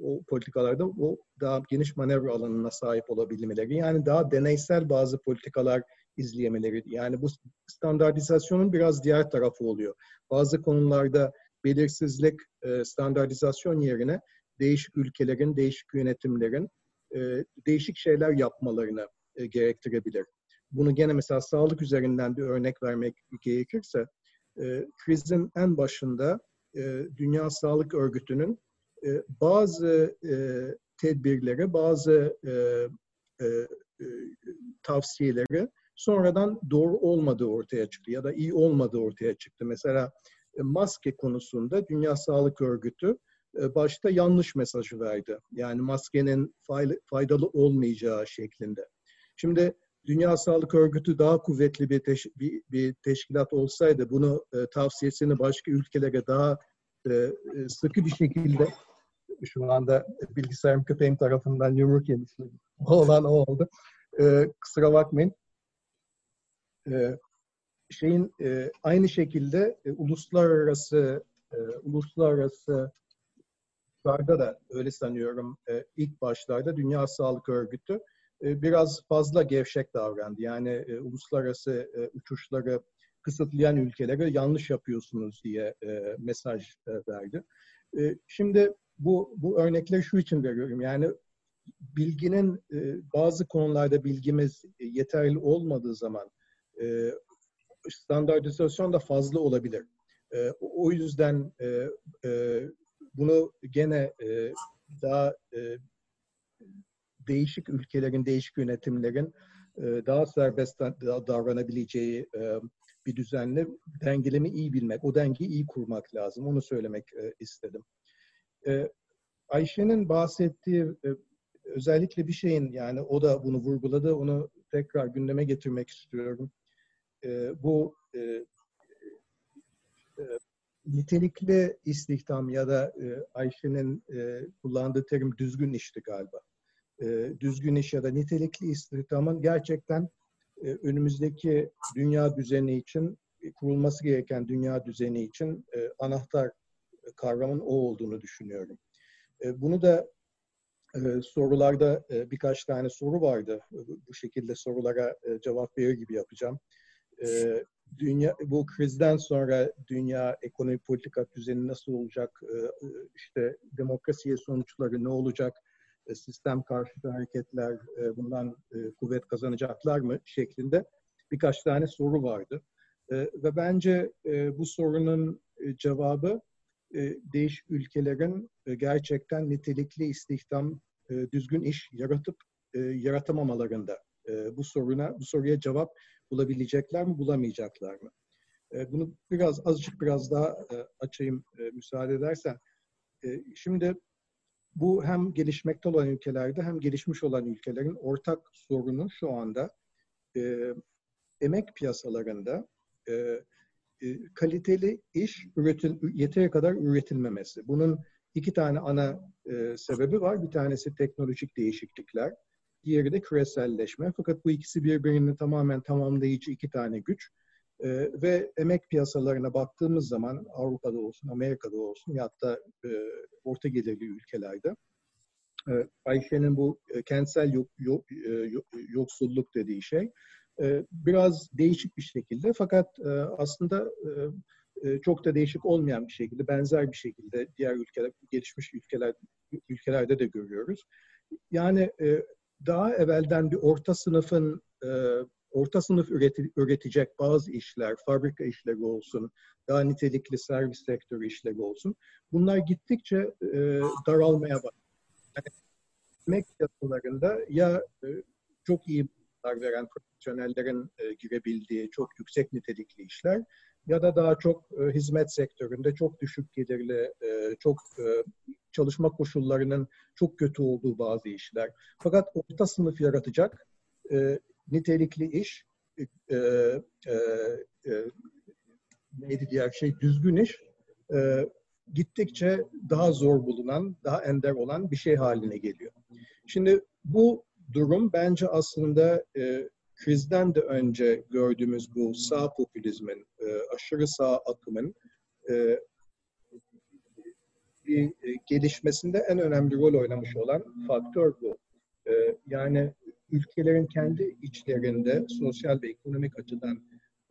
o politikalarda o daha geniş manevra alanına sahip olabilmeleri. Yani daha deneysel bazı politikalar izleyemeleri. Yani bu standartizasyonun biraz diğer tarafı oluyor. Bazı konularda belirsizlik standartizasyon yerine değişik ülkelerin, değişik yönetimlerin değişik şeyler yapmalarını gerektirebilir. Bunu gene mesela sağlık üzerinden bir örnek vermek gerekirse, krizin en başında Dünya Sağlık Örgütü'nün bazı tedbirleri, bazı tavsiyeleri sonradan doğru olmadığı ortaya çıktı ya da iyi olmadığı ortaya çıktı. Mesela maske konusunda Dünya Sağlık Örgütü başta yanlış mesajı verdi. Yani maskenin faydalı olmayacağı şeklinde. Şimdi Dünya Sağlık Örgütü daha kuvvetli bir, teş, bir, bir teşkilat olsaydı bunu e, tavsiyesini başka ülkelere daha e, sıkı bir şekilde şu anda bilgisayarım köpeğim tarafından yumruk yemiş. Olan o oldu. E, kusura bakmayın. E, şeyin e, aynı şekilde e, uluslararası e, uluslararası da öyle sanıyorum e, ilk başlarda Dünya Sağlık Örgütü e, biraz fazla gevşek davrandı. Yani e, uluslararası e, uçuşları kısıtlayan ülkelere yanlış yapıyorsunuz diye e, mesaj e, verdi. E, şimdi bu bu örnekleri şu için veriyorum. Yani bilginin e, bazı konularda bilgimiz yeterli olmadığı zaman e, standartizasyon da fazla olabilir. E, o yüzden e, e, bunu gene e, daha e, değişik ülkelerin, değişik yönetimlerin e, daha serbest davranabileceği e, bir düzenle dengelemi iyi bilmek, o dengeyi iyi kurmak lazım. Onu söylemek e, istedim. Ayşe'nin bahsettiği özellikle bir şeyin yani o da bunu vurguladı, onu tekrar gündeme getirmek istiyorum. Bu nitelikli istihdam ya da Ayşe'nin kullandığı terim düzgün işti galiba e, düzgün iş ya da nitelikli istihdamın gerçekten e, önümüzdeki dünya düzeni için e, kurulması gereken dünya düzeni için e, anahtar kavramın o olduğunu düşünüyorum. E, bunu da e, sorularda e, birkaç tane soru vardı. Bu şekilde sorulara cevap verir gibi yapacağım. Dünya bu krizden sonra dünya ekonomi politika düzeni nasıl olacak? E, işte demokrasiye sonuçları ne olacak? Sistem karşıtı hareketler bundan kuvvet kazanacaklar mı şeklinde birkaç tane soru vardı. Ve bence bu sorunun cevabı değişik ülkelerin gerçekten nitelikli istihdam, düzgün iş yaratıp yaratamamalarında. Bu soruna, bu soruya cevap bulabilecekler mi, bulamayacaklar mı? Bunu biraz azıcık biraz daha açayım müsaade edersen. Şimdi bu hem gelişmekte olan ülkelerde hem gelişmiş olan ülkelerin ortak sorunu şu anda e, emek piyasalarında e, e, kaliteli iş üretil, yeteri kadar üretilmemesi. Bunun iki tane ana e, sebebi var. Bir tanesi teknolojik değişiklikler, diğeri de küreselleşme. Fakat bu ikisi birbirini tamamen tamamlayıcı iki tane güç. E, ve emek piyasalarına baktığımız zaman Avrupa'da olsun, Amerika'da olsun ya da e, orta gelirli ülkelerde e, Ayşe'nin bu e, kentsel yok, yok, e, yoksulluk dediği şey e, biraz değişik bir şekilde fakat e, aslında e, e, çok da değişik olmayan bir şekilde, benzer bir şekilde diğer ülkeler, gelişmiş ülkeler ülkelerde de görüyoruz. Yani daha evvelden bir orta sınıfın orta sınıf üreti, üretecek bazı işler, fabrika işleri olsun, daha nitelikli servis sektörü işleri olsun. Bunlar gittikçe daralmaya başlıyor. Yani, emek piyasalarında ya çok iyi veren profesyonellerin e, girebildiği çok yüksek nitelikli işler ya da daha çok e, hizmet sektöründe çok düşük gelirli, e, çok e, çalışma koşullarının çok kötü olduğu bazı işler. Fakat orta sınıf yaratacak e, nitelikli iş, e, e, e, neydi diğer şey, düzgün iş, e, gittikçe daha zor bulunan, daha ender olan bir şey haline geliyor. Şimdi bu durum bence aslında e, krizden de önce gördüğümüz bu sağ popülizmin, e, aşırı sağ akımın e, bir e, gelişmesinde en önemli rol oynamış olan faktör bu. E, yani ülkelerin kendi içlerinde sosyal ve ekonomik açıdan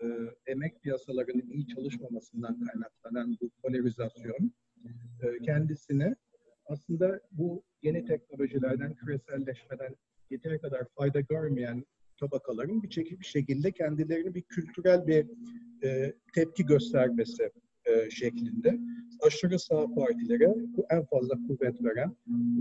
e, emek piyasalarının iyi çalışmamasından kaynaklanan bu polarizasyon e, kendisine aslında bu yeni teknolojilerden, küreselleşmeden yeteri kadar fayda görmeyen tabakaların bir şekilde kendilerini bir kültürel bir e, tepki göstermesi e, şeklinde aşırı sağ partilere bu en fazla kuvvet veren,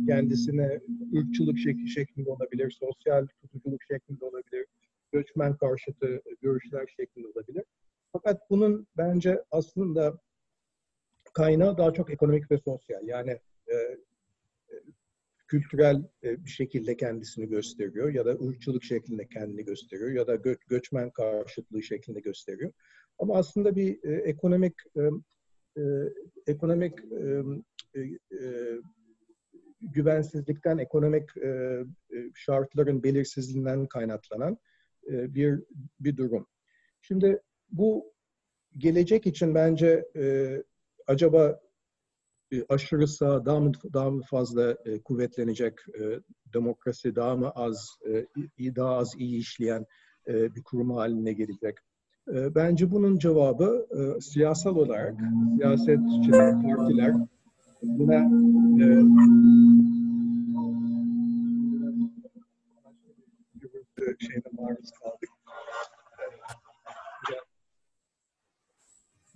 kendisine ırkçılık şekli şeklinde olabilir, sosyal tutuculuk şeklinde olabilir, göçmen karşıtı görüşler şeklinde olabilir. Fakat bunun bence aslında kaynağı daha çok ekonomik ve sosyal. Yani e, kültürel e, bir şekilde kendisini gösteriyor ya da ırkçılık şeklinde kendini gösteriyor ya da gö göçmen karşıtlığı şeklinde gösteriyor. Ama aslında bir e, ekonomik e, e, ekonomik e, e, güvensizlikten, ekonomik e, e, şartların belirsizliğinden kaynaklanan e, bir bir durum. Şimdi bu gelecek için bence e, acaba e, aşırı sağ daha mı, daha mı fazla e, kuvvetlenecek, e, demokrasi daha mı az, e, daha az iyi işleyen e, bir kurum haline gelecek? E, bence bunun cevabı e, siyasal olarak siyasetçiler, partiler buna e, şeyine maruz kaldık.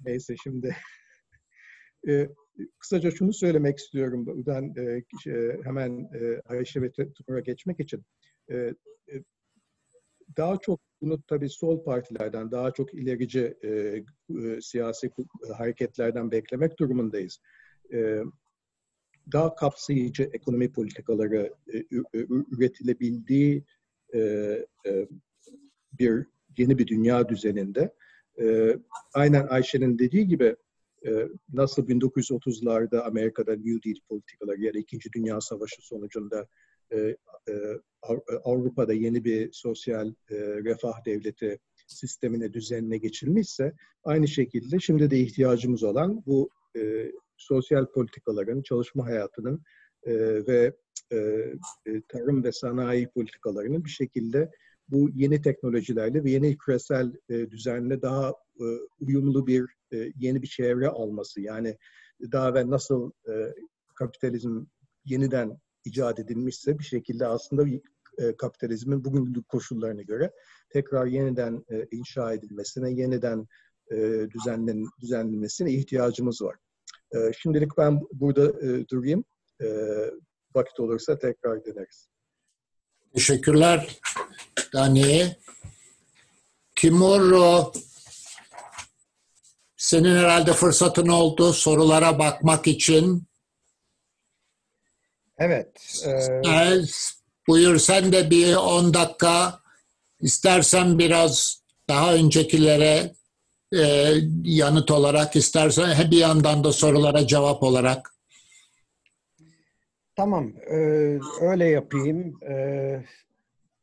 Neyse şimdi e, kısaca şunu söylemek istiyorum. Ben e, hemen e, Ayşe ve Timur'a geçmek için. E, e, daha çok bunu tabii sol partilerden, daha çok ilerici e, e, siyasi hareketlerden beklemek durumundayız. E, daha kapsayıcı ekonomi politikaları e, üretilebildiği e, e, bir yeni bir dünya düzeninde e, aynen Ayşe'nin dediği gibi e, nasıl 1930'larda Amerika'da New Deal politikaları ya da İkinci Dünya Savaşı sonucunda e, e, Avrupa'da yeni bir sosyal e, refah devleti sistemine, düzenine geçilmişse aynı şekilde şimdi de ihtiyacımız olan bu e, sosyal politikaların, çalışma hayatının e, ve e, e, tarım ve sanayi politikalarının bir şekilde bu yeni teknolojilerle ve yeni küresel e, düzenle daha e, uyumlu bir e, yeni bir çevre alması. Yani daha ve nasıl e, kapitalizm yeniden icat edilmişse bir şekilde aslında e, kapitalizmin bugün koşullarına göre tekrar yeniden inşa edilmesine, yeniden düzenlen, düzenlenmesine ihtiyacımız var. Şimdilik ben burada durayım. Vakit olursa tekrar deneriz. Teşekkürler Dani. Timur, senin herhalde fırsatın oldu sorulara bakmak için. Evet. E... Buyur sen de bir 10 dakika istersen biraz daha öncekilere e, yanıt olarak istersen bir yandan da sorulara cevap olarak. Tamam, e, öyle yapayım. E,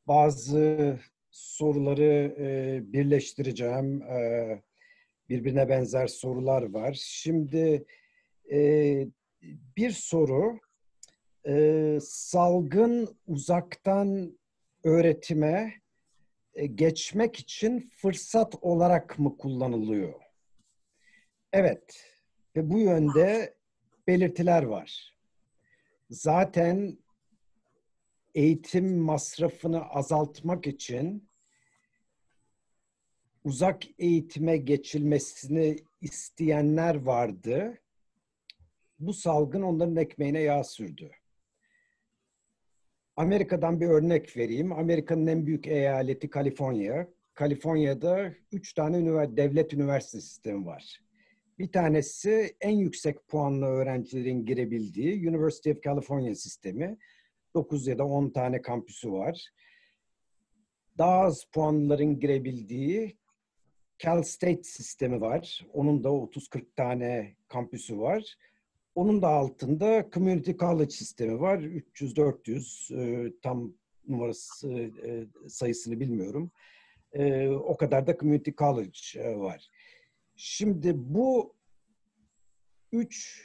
bazı soruları e, birleştireceğim. E, birbirine benzer sorular var. Şimdi e, bir soru, e, salgın uzaktan öğretime e, geçmek için fırsat olarak mı kullanılıyor? Evet ve bu yönde belirtiler var. Zaten eğitim masrafını azaltmak için uzak eğitime geçilmesini isteyenler vardı. Bu salgın onların ekmeğine yağ sürdü. Amerika'dan bir örnek vereyim. Amerika'nın en büyük eyaleti Kaliforniya. Kaliforniya'da üç tane ünivers devlet üniversite sistemi var. Bir tanesi en yüksek puanlı öğrencilerin girebildiği University of California sistemi. 9 ya da 10 tane kampüsü var. Daha az puanlıların girebildiği Cal State sistemi var. Onun da 30-40 tane kampüsü var. Onun da altında Community College sistemi var. 300-400 e, tam numarası e, sayısını bilmiyorum. E, o kadar da Community College var. Şimdi bu üç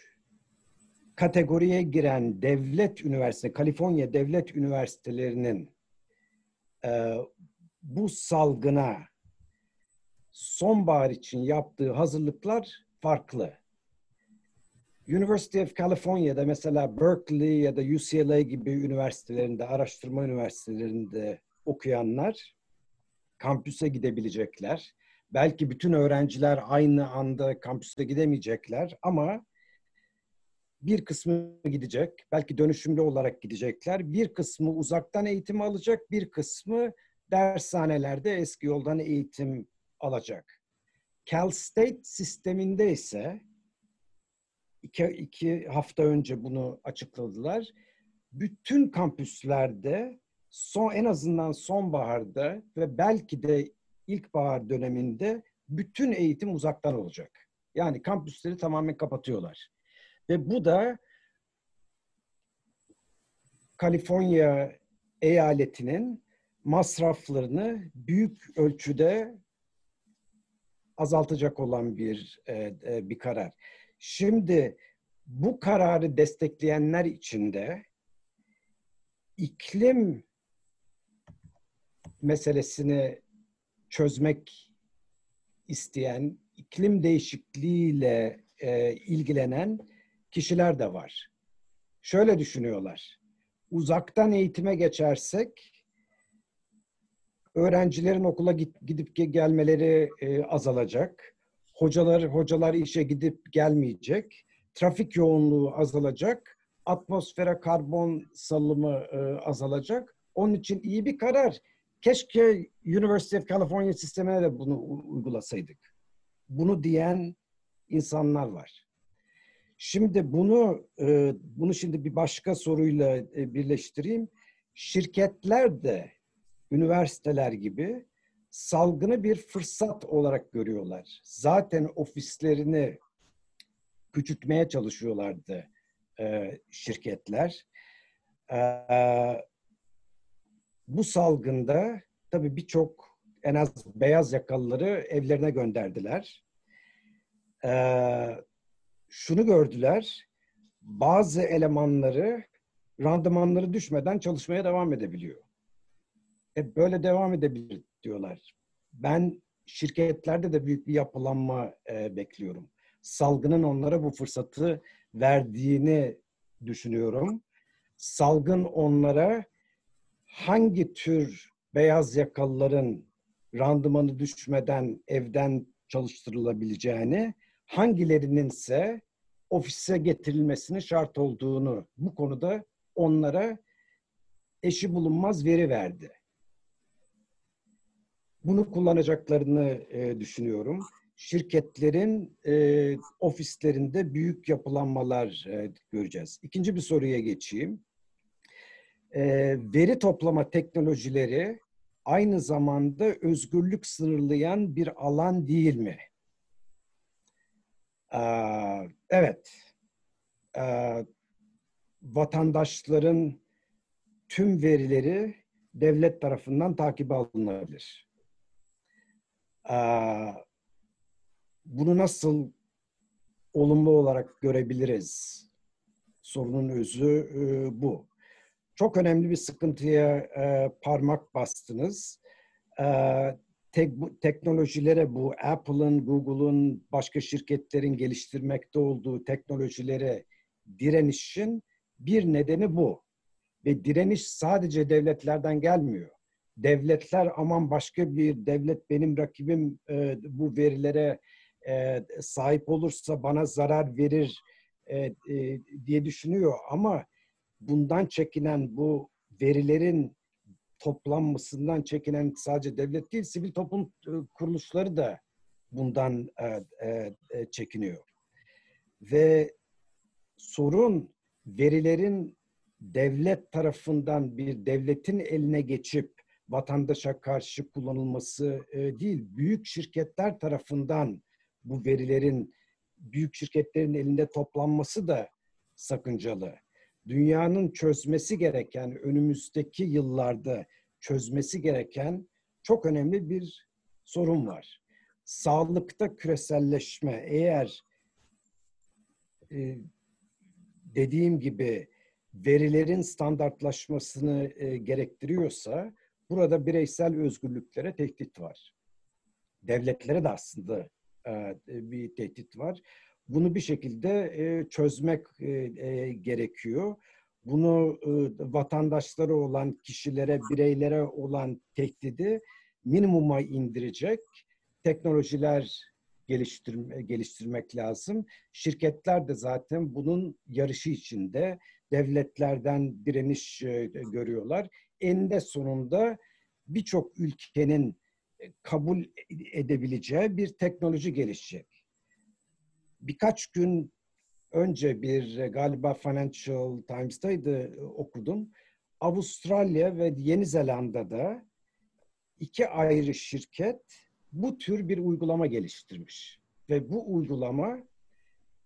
kategoriye giren devlet üniversite, Kaliforniya devlet üniversitelerinin bu salgına sonbahar için yaptığı hazırlıklar farklı. University of California'da mesela Berkeley ya da UCLA gibi üniversitelerinde, araştırma üniversitelerinde okuyanlar kampüse gidebilecekler. Belki bütün öğrenciler aynı anda kampüse gidemeyecekler ama bir kısmı gidecek, belki dönüşümlü olarak gidecekler. Bir kısmı uzaktan eğitim alacak, bir kısmı dershanelerde eski yoldan eğitim alacak. Cal State sisteminde ise iki, iki hafta önce bunu açıkladılar. Bütün kampüslerde son en azından sonbaharda ve belki de ilkbahar döneminde bütün eğitim uzaktan olacak. Yani kampüsleri tamamen kapatıyorlar. Ve bu da Kaliforniya eyaletinin masraflarını büyük ölçüde azaltacak olan bir e, e, bir karar. Şimdi bu kararı destekleyenler içinde iklim meselesini çözmek isteyen, iklim değişikliğiyle e, ilgilenen kişiler de var. Şöyle düşünüyorlar. Uzaktan eğitime geçersek öğrencilerin okula gidip gelmeleri e, azalacak. Hocalar hocalar işe gidip gelmeyecek. Trafik yoğunluğu azalacak. Atmosfere karbon salımı e, azalacak. Onun için iyi bir karar. Keşke University of California sistemine de bunu uygulasaydık. Bunu diyen insanlar var. Şimdi bunu e, bunu şimdi bir başka soruyla birleştireyim. Şirketler de üniversiteler gibi salgını bir fırsat olarak görüyorlar. Zaten ofislerini küçültmeye çalışıyorlardı e, şirketler. bu salgında tabii birçok en az beyaz yakalıları evlerine gönderdiler. şunu gördüler, bazı elemanları randımanları düşmeden çalışmaya devam edebiliyor. E, böyle devam edebilir diyorlar. Ben şirketlerde de büyük bir yapılanma e, bekliyorum. Salgının onlara bu fırsatı verdiğini düşünüyorum. Salgın onlara hangi tür beyaz yakalıların randımanı düşmeden evden çalıştırılabileceğini, hangilerinin ise ofise getirilmesini şart olduğunu bu konuda onlara eşi bulunmaz veri verdi. Bunu kullanacaklarını e, düşünüyorum. Şirketlerin e, ofislerinde büyük yapılanmalar e, göreceğiz. İkinci bir soruya geçeyim. E, veri toplama teknolojileri aynı zamanda özgürlük sınırlayan bir alan değil mi? Ee, evet. Ee, vatandaşların tüm verileri devlet tarafından takip alınabilir. Bunu nasıl olumlu olarak görebiliriz? Sorunun özü e, bu. Çok önemli bir sıkıntıya e, parmak bastınız. E, tek, teknolojilere bu Apple'ın, Google'un, başka şirketlerin geliştirmekte olduğu teknolojilere direnişin bir nedeni bu. Ve direniş sadece devletlerden gelmiyor devletler aman başka bir devlet benim rakibim e, bu verilere e, sahip olursa bana zarar verir e, e, diye düşünüyor ama bundan çekinen bu verilerin toplanmasından çekinen sadece devlet değil sivil toplum e, kuruluşları da bundan e, e, e, çekiniyor. Ve sorun verilerin devlet tarafından bir devletin eline geçip vatandaşa karşı kullanılması e, değil, büyük şirketler tarafından bu verilerin büyük şirketlerin elinde toplanması da sakıncalı. Dünyanın çözmesi gereken, önümüzdeki yıllarda çözmesi gereken çok önemli bir sorun var. Sağlıkta küreselleşme eğer e, dediğim gibi verilerin standartlaşmasını e, gerektiriyorsa Burada bireysel özgürlüklere tehdit var. Devletlere de aslında e, bir tehdit var. Bunu bir şekilde e, çözmek e, gerekiyor. Bunu vatandaşları olan kişilere, bireylere olan tehdidi minimuma indirecek teknolojiler geliştirme, geliştirmek lazım. Şirketler de zaten bunun yarışı içinde devletlerden direniş görüyorlar eninde sonunda birçok ülkenin e, kabul edebileceği bir teknoloji gelişecek. Birkaç gün önce bir e, galiba Financial Times'taydı e, okudum. Avustralya ve Yeni Zelanda'da iki ayrı şirket bu tür bir uygulama geliştirmiş. Ve bu uygulama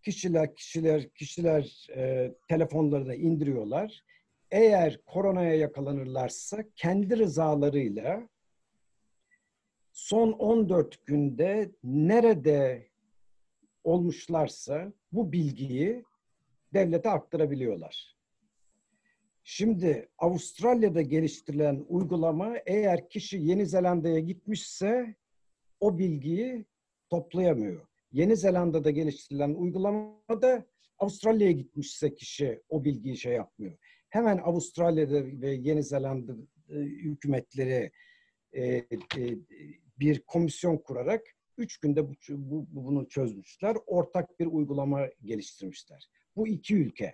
kişiler kişiler kişiler e, telefonlarına indiriyorlar eğer koronaya yakalanırlarsa kendi rızalarıyla son 14 günde nerede olmuşlarsa bu bilgiyi devlete aktarabiliyorlar. Şimdi Avustralya'da geliştirilen uygulama eğer kişi Yeni Zelanda'ya gitmişse o bilgiyi toplayamıyor. Yeni Zelanda'da geliştirilen uygulamada Avustralya'ya gitmişse kişi o bilgiyi şey yapmıyor. Hemen Avustralya'da ve Yeni Zelanda e, hükümetleri e, e, bir komisyon kurarak üç günde bu, bu, bunu çözmüşler. Ortak bir uygulama geliştirmişler. Bu iki ülke.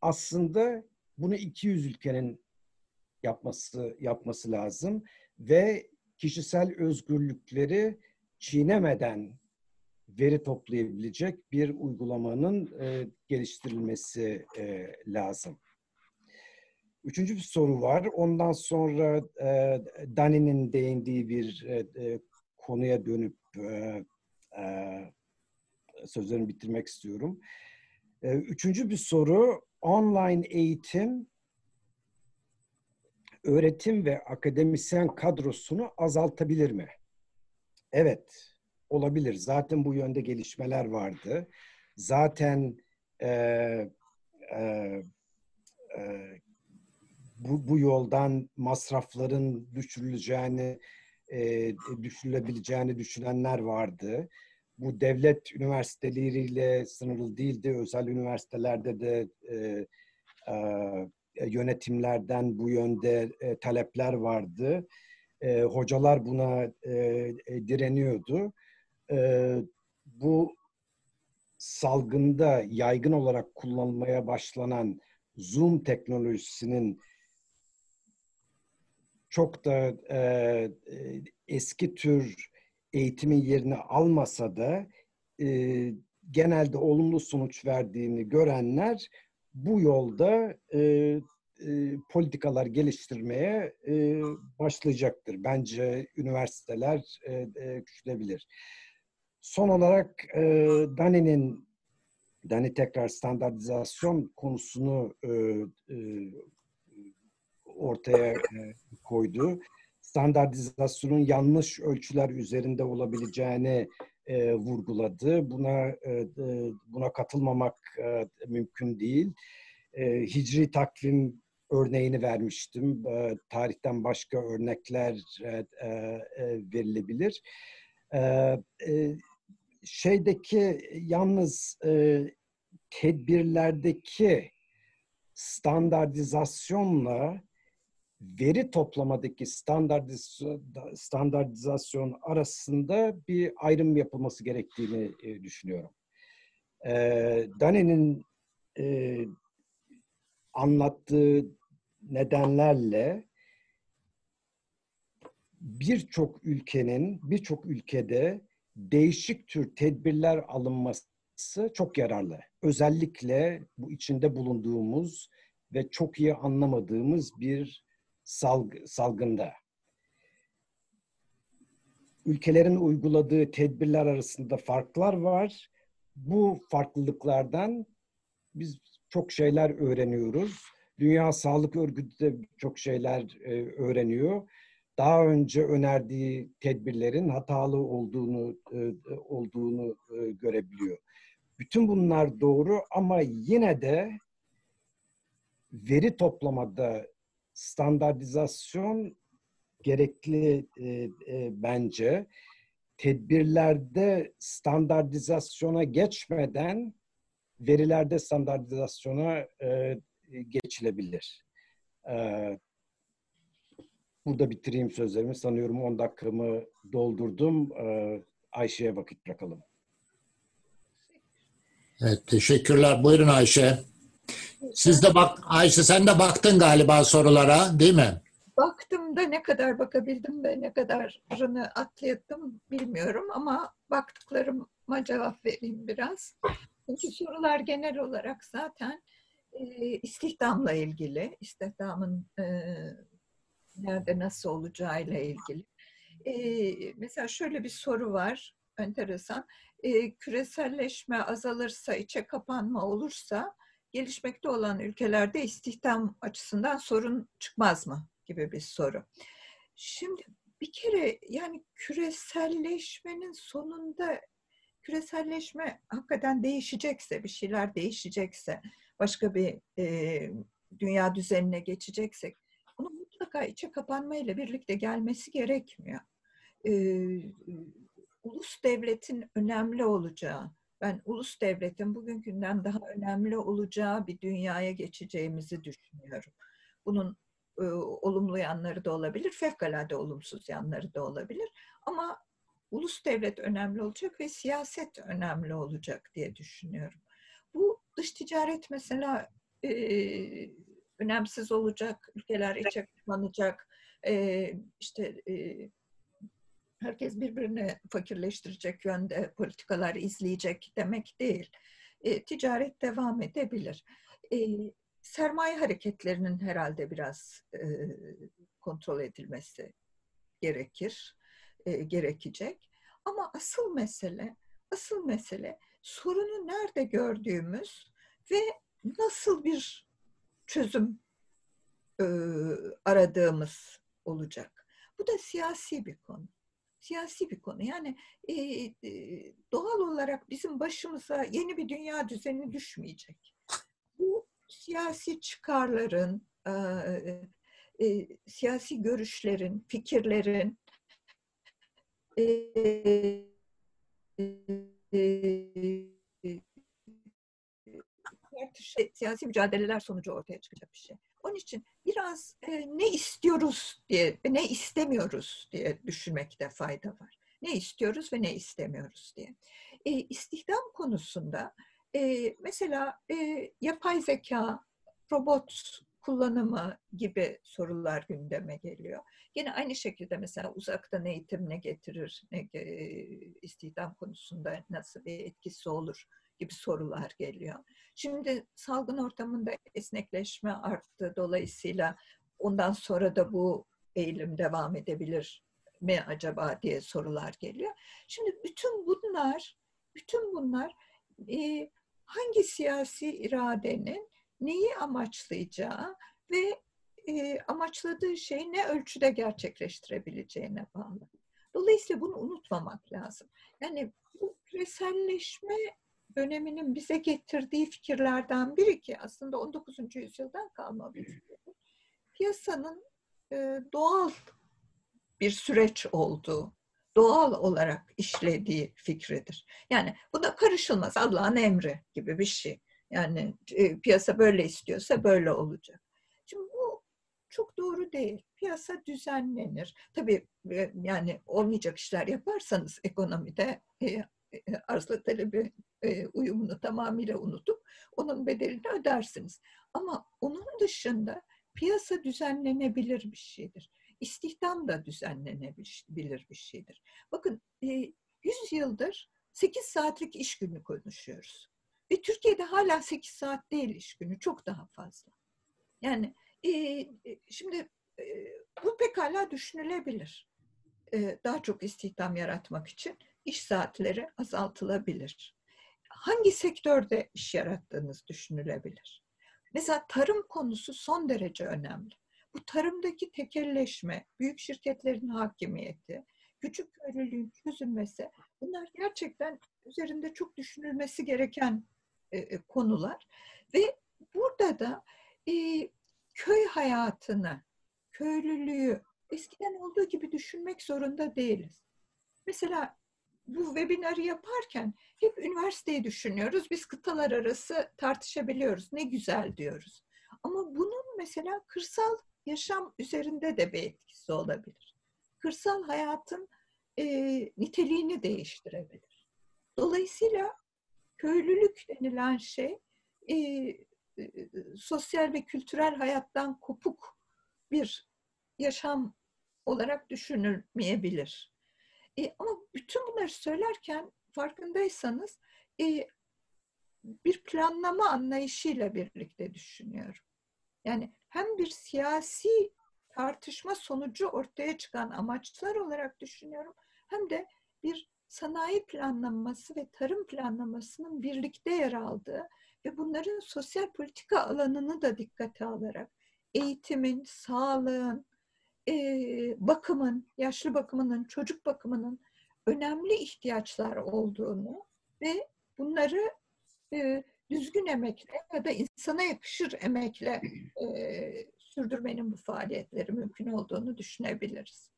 Aslında bunu 200 ülkenin yapması yapması lazım ve kişisel özgürlükleri çiğnemeden veri toplayabilecek bir uygulamanın e, geliştirilmesi e, lazım. Üçüncü bir soru var. Ondan sonra e, Dani'nin değindiği bir e, e, konuya dönüp e, e, sözlerimi bitirmek istiyorum. E, üçüncü bir soru, online eğitim öğretim ve akademisyen kadrosunu azaltabilir mi? Evet, olabilir. Zaten bu yönde gelişmeler vardı. Zaten e, e, e, bu, bu yoldan masrafların düşürüleceğini, e, düşürülebileceğini düşünenler vardı. Bu devlet üniversiteleriyle sınırlı değildi. Özel üniversitelerde de e, e, yönetimlerden bu yönde e, talepler vardı. E, hocalar buna e, e, direniyordu. E, bu salgında yaygın olarak kullanılmaya başlanan Zoom teknolojisinin çok da e, e, eski tür eğitimin yerini almasa da e, genelde olumlu sonuç verdiğini görenler bu yolda e, e, politikalar geliştirmeye e, başlayacaktır. Bence üniversiteler e, e, güçlebilir. Son olarak e, Dani'nin Dani tekrar standartizasyon konusunu e, e, ortaya e, koydu. Standartizasyonun yanlış ölçüler üzerinde olabileceğini e, vurguladı. Buna e, buna katılmamak e, mümkün değil. E, hicri takvim örneğini vermiştim. E, tarihten başka örnekler e, e, verilebilir. E, e, şeydeki yalnız e, tedbirlerdeki standartizasyonla veri toplamadaki standartizasyon arasında bir ayrım yapılması gerektiğini e, düşünüyorum. E, Dani'nin e, anlattığı nedenlerle birçok ülkenin, birçok ülkede değişik tür tedbirler alınması çok yararlı. Özellikle bu içinde bulunduğumuz ve çok iyi anlamadığımız bir salg salgında. Ülkelerin uyguladığı tedbirler arasında farklar var. Bu farklılıklardan biz çok şeyler öğreniyoruz. Dünya Sağlık Örgütü de çok şeyler e, öğreniyor. Daha önce önerdiği tedbirlerin hatalı olduğunu e, olduğunu e, görebiliyor. Bütün bunlar doğru ama yine de veri toplamada standartizasyon gerekli e, e, bence. Tedbirlerde standartizasyona geçmeden verilerde standartizasyona e, geçilebilir. E, burada bitireyim sözlerimi. Sanıyorum 10 dakikamı doldurdum. E, Ayşe'ye vakit bırakalım. Evet, teşekkürler. Buyurun Ayşe. Siz de bak, Ayşe sen de baktın galiba sorulara değil mi? Baktım da ne kadar bakabildim ve ne kadarını atlattım bilmiyorum ama baktıklarıma cevap vereyim biraz. Çünkü sorular genel olarak zaten e, istihdamla ilgili, istihdamın e, nerede nasıl olacağıyla ilgili. E, mesela şöyle bir soru var, enteresan. E, küreselleşme azalırsa, içe kapanma olursa gelişmekte olan ülkelerde istihdam açısından sorun çıkmaz mı gibi bir soru. Şimdi bir kere yani küreselleşmenin sonunda küreselleşme hakikaten değişecekse, bir şeyler değişecekse, başka bir e, dünya düzenine geçeceksek, bunu mutlaka içe kapanmayla birlikte gelmesi gerekmiyor. E, ulus devletin önemli olacağı, ben ulus devletin bugünkünden daha önemli olacağı bir dünyaya geçeceğimizi düşünüyorum. Bunun e, olumlu yanları da olabilir, fevkalade olumsuz yanları da olabilir. Ama ulus devlet önemli olacak ve siyaset önemli olacak diye düşünüyorum. Bu dış ticaret mesela e, önemsiz olacak, ülkeler içe kapanacak, e, işte e, herkes birbirini fakirleştirecek yönde politikalar izleyecek demek değil. E, ticaret devam edebilir. E, sermaye hareketlerinin herhalde biraz e, kontrol edilmesi gerekir, e, gerekecek. Ama asıl mesele, asıl mesele sorunu nerede gördüğümüz ve nasıl bir çözüm e, aradığımız olacak. Bu da siyasi bir konu. Siyasi bir konu. Yani e, e, doğal olarak bizim başımıza yeni bir dünya düzeni düşmeyecek. Bu siyasi çıkarların, e, e, siyasi görüşlerin, fikirlerin e, e, siyasi mücadeleler sonucu ortaya çıkacak bir şey. Onun için biraz e, ne istiyoruz diye, ne istemiyoruz diye düşünmekte fayda var. Ne istiyoruz ve ne istemiyoruz diye. E, istihdam konusunda e, mesela e, yapay zeka, robot kullanımı gibi sorular gündeme geliyor. Yine aynı şekilde mesela uzaktan eğitim ne getirir, ne e, istihdam konusunda nasıl bir etkisi olur gibi sorular geliyor. Şimdi salgın ortamında esnekleşme arttı. Dolayısıyla ondan sonra da bu eğilim devam edebilir mi acaba diye sorular geliyor. Şimdi bütün bunlar, bütün bunlar e, hangi siyasi iradenin neyi amaçlayacağı ve e, amaçladığı şeyi ne ölçüde gerçekleştirebileceğine bağlı. Dolayısıyla bunu unutmamak lazım. Yani bu küreselleşme döneminin bize getirdiği fikirlerden biri ki aslında 19. yüzyıldan kalma bir fikir. Piyasanın e, doğal bir süreç olduğu, doğal olarak işlediği fikridir. Yani bu da karışılmaz, Allah'ın emri gibi bir şey. Yani e, piyasa böyle istiyorsa böyle olacak. Şimdi bu çok doğru değil. Piyasa düzenlenir. Tabii e, yani olmayacak işler yaparsanız ekonomide e, arzla talebi e, uyumunu tamamıyla unutup onun bedelini ödersiniz. Ama onun dışında piyasa düzenlenebilir bir şeydir. İstihdam da düzenlenebilir bir şeydir. Bakın e, 100 yıldır 8 saatlik iş günü konuşuyoruz. Ve Türkiye'de hala 8 saat değil iş günü, çok daha fazla. Yani e, e şimdi e, bu pekala düşünülebilir. Daha çok istihdam yaratmak için iş saatleri azaltılabilir. Hangi sektörde iş yarattığınız düşünülebilir. Mesela tarım konusu son derece önemli. Bu tarımdaki tekelleşme, büyük şirketlerin hakimiyeti, küçük köylülüğün çözülmesi bunlar gerçekten üzerinde çok düşünülmesi gereken e, e, konular. Ve burada da e, köy hayatını, köylülüğü eskiden olduğu gibi düşünmek zorunda değiliz. Mesela bu webinarı yaparken hep üniversiteyi düşünüyoruz. Biz kıtalar arası tartışabiliyoruz. Ne güzel diyoruz. Ama bunun mesela kırsal yaşam üzerinde de bir etkisi olabilir. Kırsal hayatın e, niteliğini değiştirebilir. Dolayısıyla köylülük denilen şey e, e, sosyal ve kültürel hayattan kopuk bir yaşam olarak düşünülmeyebilir. E, ama bütün bunları söylerken farkındaysanız e, bir planlama anlayışıyla birlikte düşünüyorum. Yani hem bir siyasi tartışma sonucu ortaya çıkan amaçlar olarak düşünüyorum hem de bir sanayi planlaması ve tarım planlamasının birlikte yer aldığı ve bunların sosyal politika alanını da dikkate alarak eğitimin, sağlığın, e, bakımın, yaşlı bakımının, çocuk bakımının önemli ihtiyaçlar olduğunu ve bunları e, düzgün emekle ya da insana yakışır emekle e, sürdürmenin bu faaliyetleri mümkün olduğunu düşünebiliriz.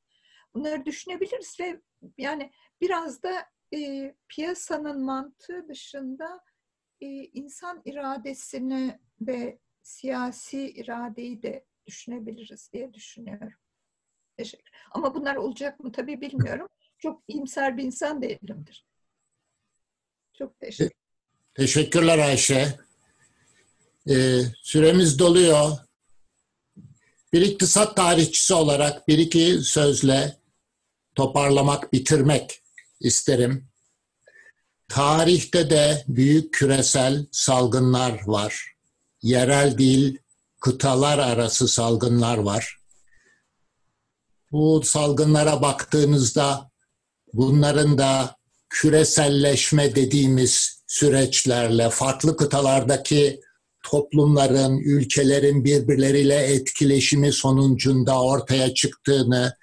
bunları düşünebiliriz ve yani biraz da e, piyasanın mantığı dışında e, insan iradesini ve siyasi iradeyi de düşünebiliriz diye düşünüyorum. Teşekkür. Ama bunlar olacak mı tabii bilmiyorum. Çok iyimser bir insan değilimdir. Çok teşekkür. Teşekkürler Ayşe. Ee, süremiz doluyor. Bir iktisat tarihçisi olarak bir iki sözle toparlamak, bitirmek isterim. Tarihte de büyük küresel salgınlar var. Yerel değil, kıtalar arası salgınlar var. Bu salgınlara baktığınızda bunların da küreselleşme dediğimiz süreçlerle farklı kıtalardaki toplumların, ülkelerin birbirleriyle etkileşimi sonucunda ortaya çıktığını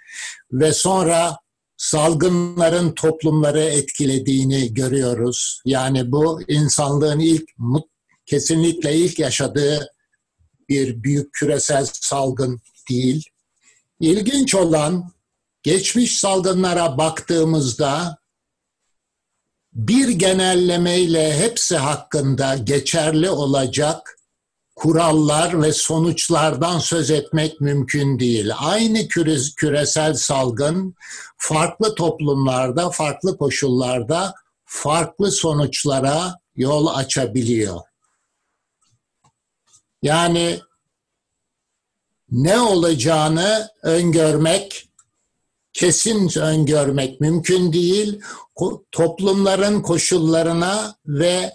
ve sonra salgınların toplumları etkilediğini görüyoruz. Yani bu insanlığın ilk kesinlikle ilk yaşadığı bir büyük küresel salgın değil. İlginç olan geçmiş salgınlara baktığımızda bir genellemeyle hepsi hakkında geçerli olacak kurallar ve sonuçlardan söz etmek mümkün değil. Aynı küresel salgın farklı toplumlarda, farklı koşullarda farklı sonuçlara yol açabiliyor. Yani ne olacağını öngörmek, kesin öngörmek mümkün değil. Toplumların koşullarına ve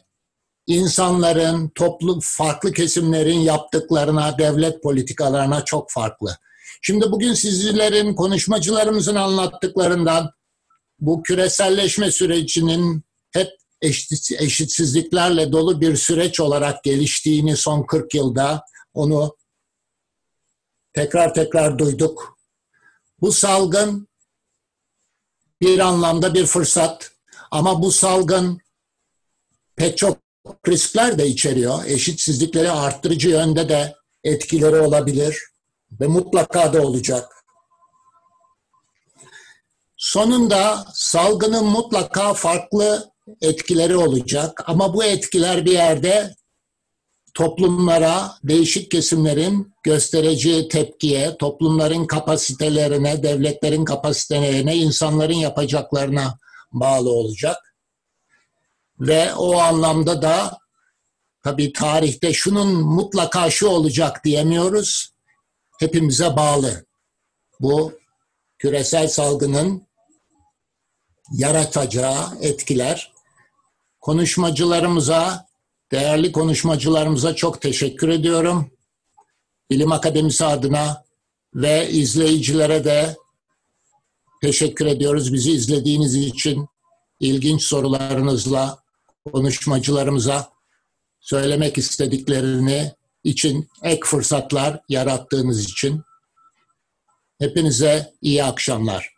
insanların, toplum farklı kesimlerin yaptıklarına, devlet politikalarına çok farklı. Şimdi bugün sizlerin, konuşmacılarımızın anlattıklarından bu küreselleşme sürecinin hep eşitsizliklerle dolu bir süreç olarak geliştiğini son 40 yılda onu tekrar tekrar duyduk. Bu salgın bir anlamda bir fırsat ama bu salgın pek çok riskler de içeriyor. Eşitsizlikleri arttırıcı yönde de etkileri olabilir ve mutlaka da olacak. Sonunda salgının mutlaka farklı etkileri olacak ama bu etkiler bir yerde toplumlara, değişik kesimlerin göstereceği tepkiye, toplumların kapasitelerine, devletlerin kapasitelerine, insanların yapacaklarına bağlı olacak. Ve o anlamda da tabii tarihte şunun mutlaka şu olacak diyemiyoruz. Hepimize bağlı. Bu küresel salgının yaratacağı etkiler konuşmacılarımıza Değerli konuşmacılarımıza çok teşekkür ediyorum. Bilim Akademisi adına ve izleyicilere de teşekkür ediyoruz. Bizi izlediğiniz için ilginç sorularınızla konuşmacılarımıza söylemek istediklerini için ek fırsatlar yarattığınız için hepinize iyi akşamlar.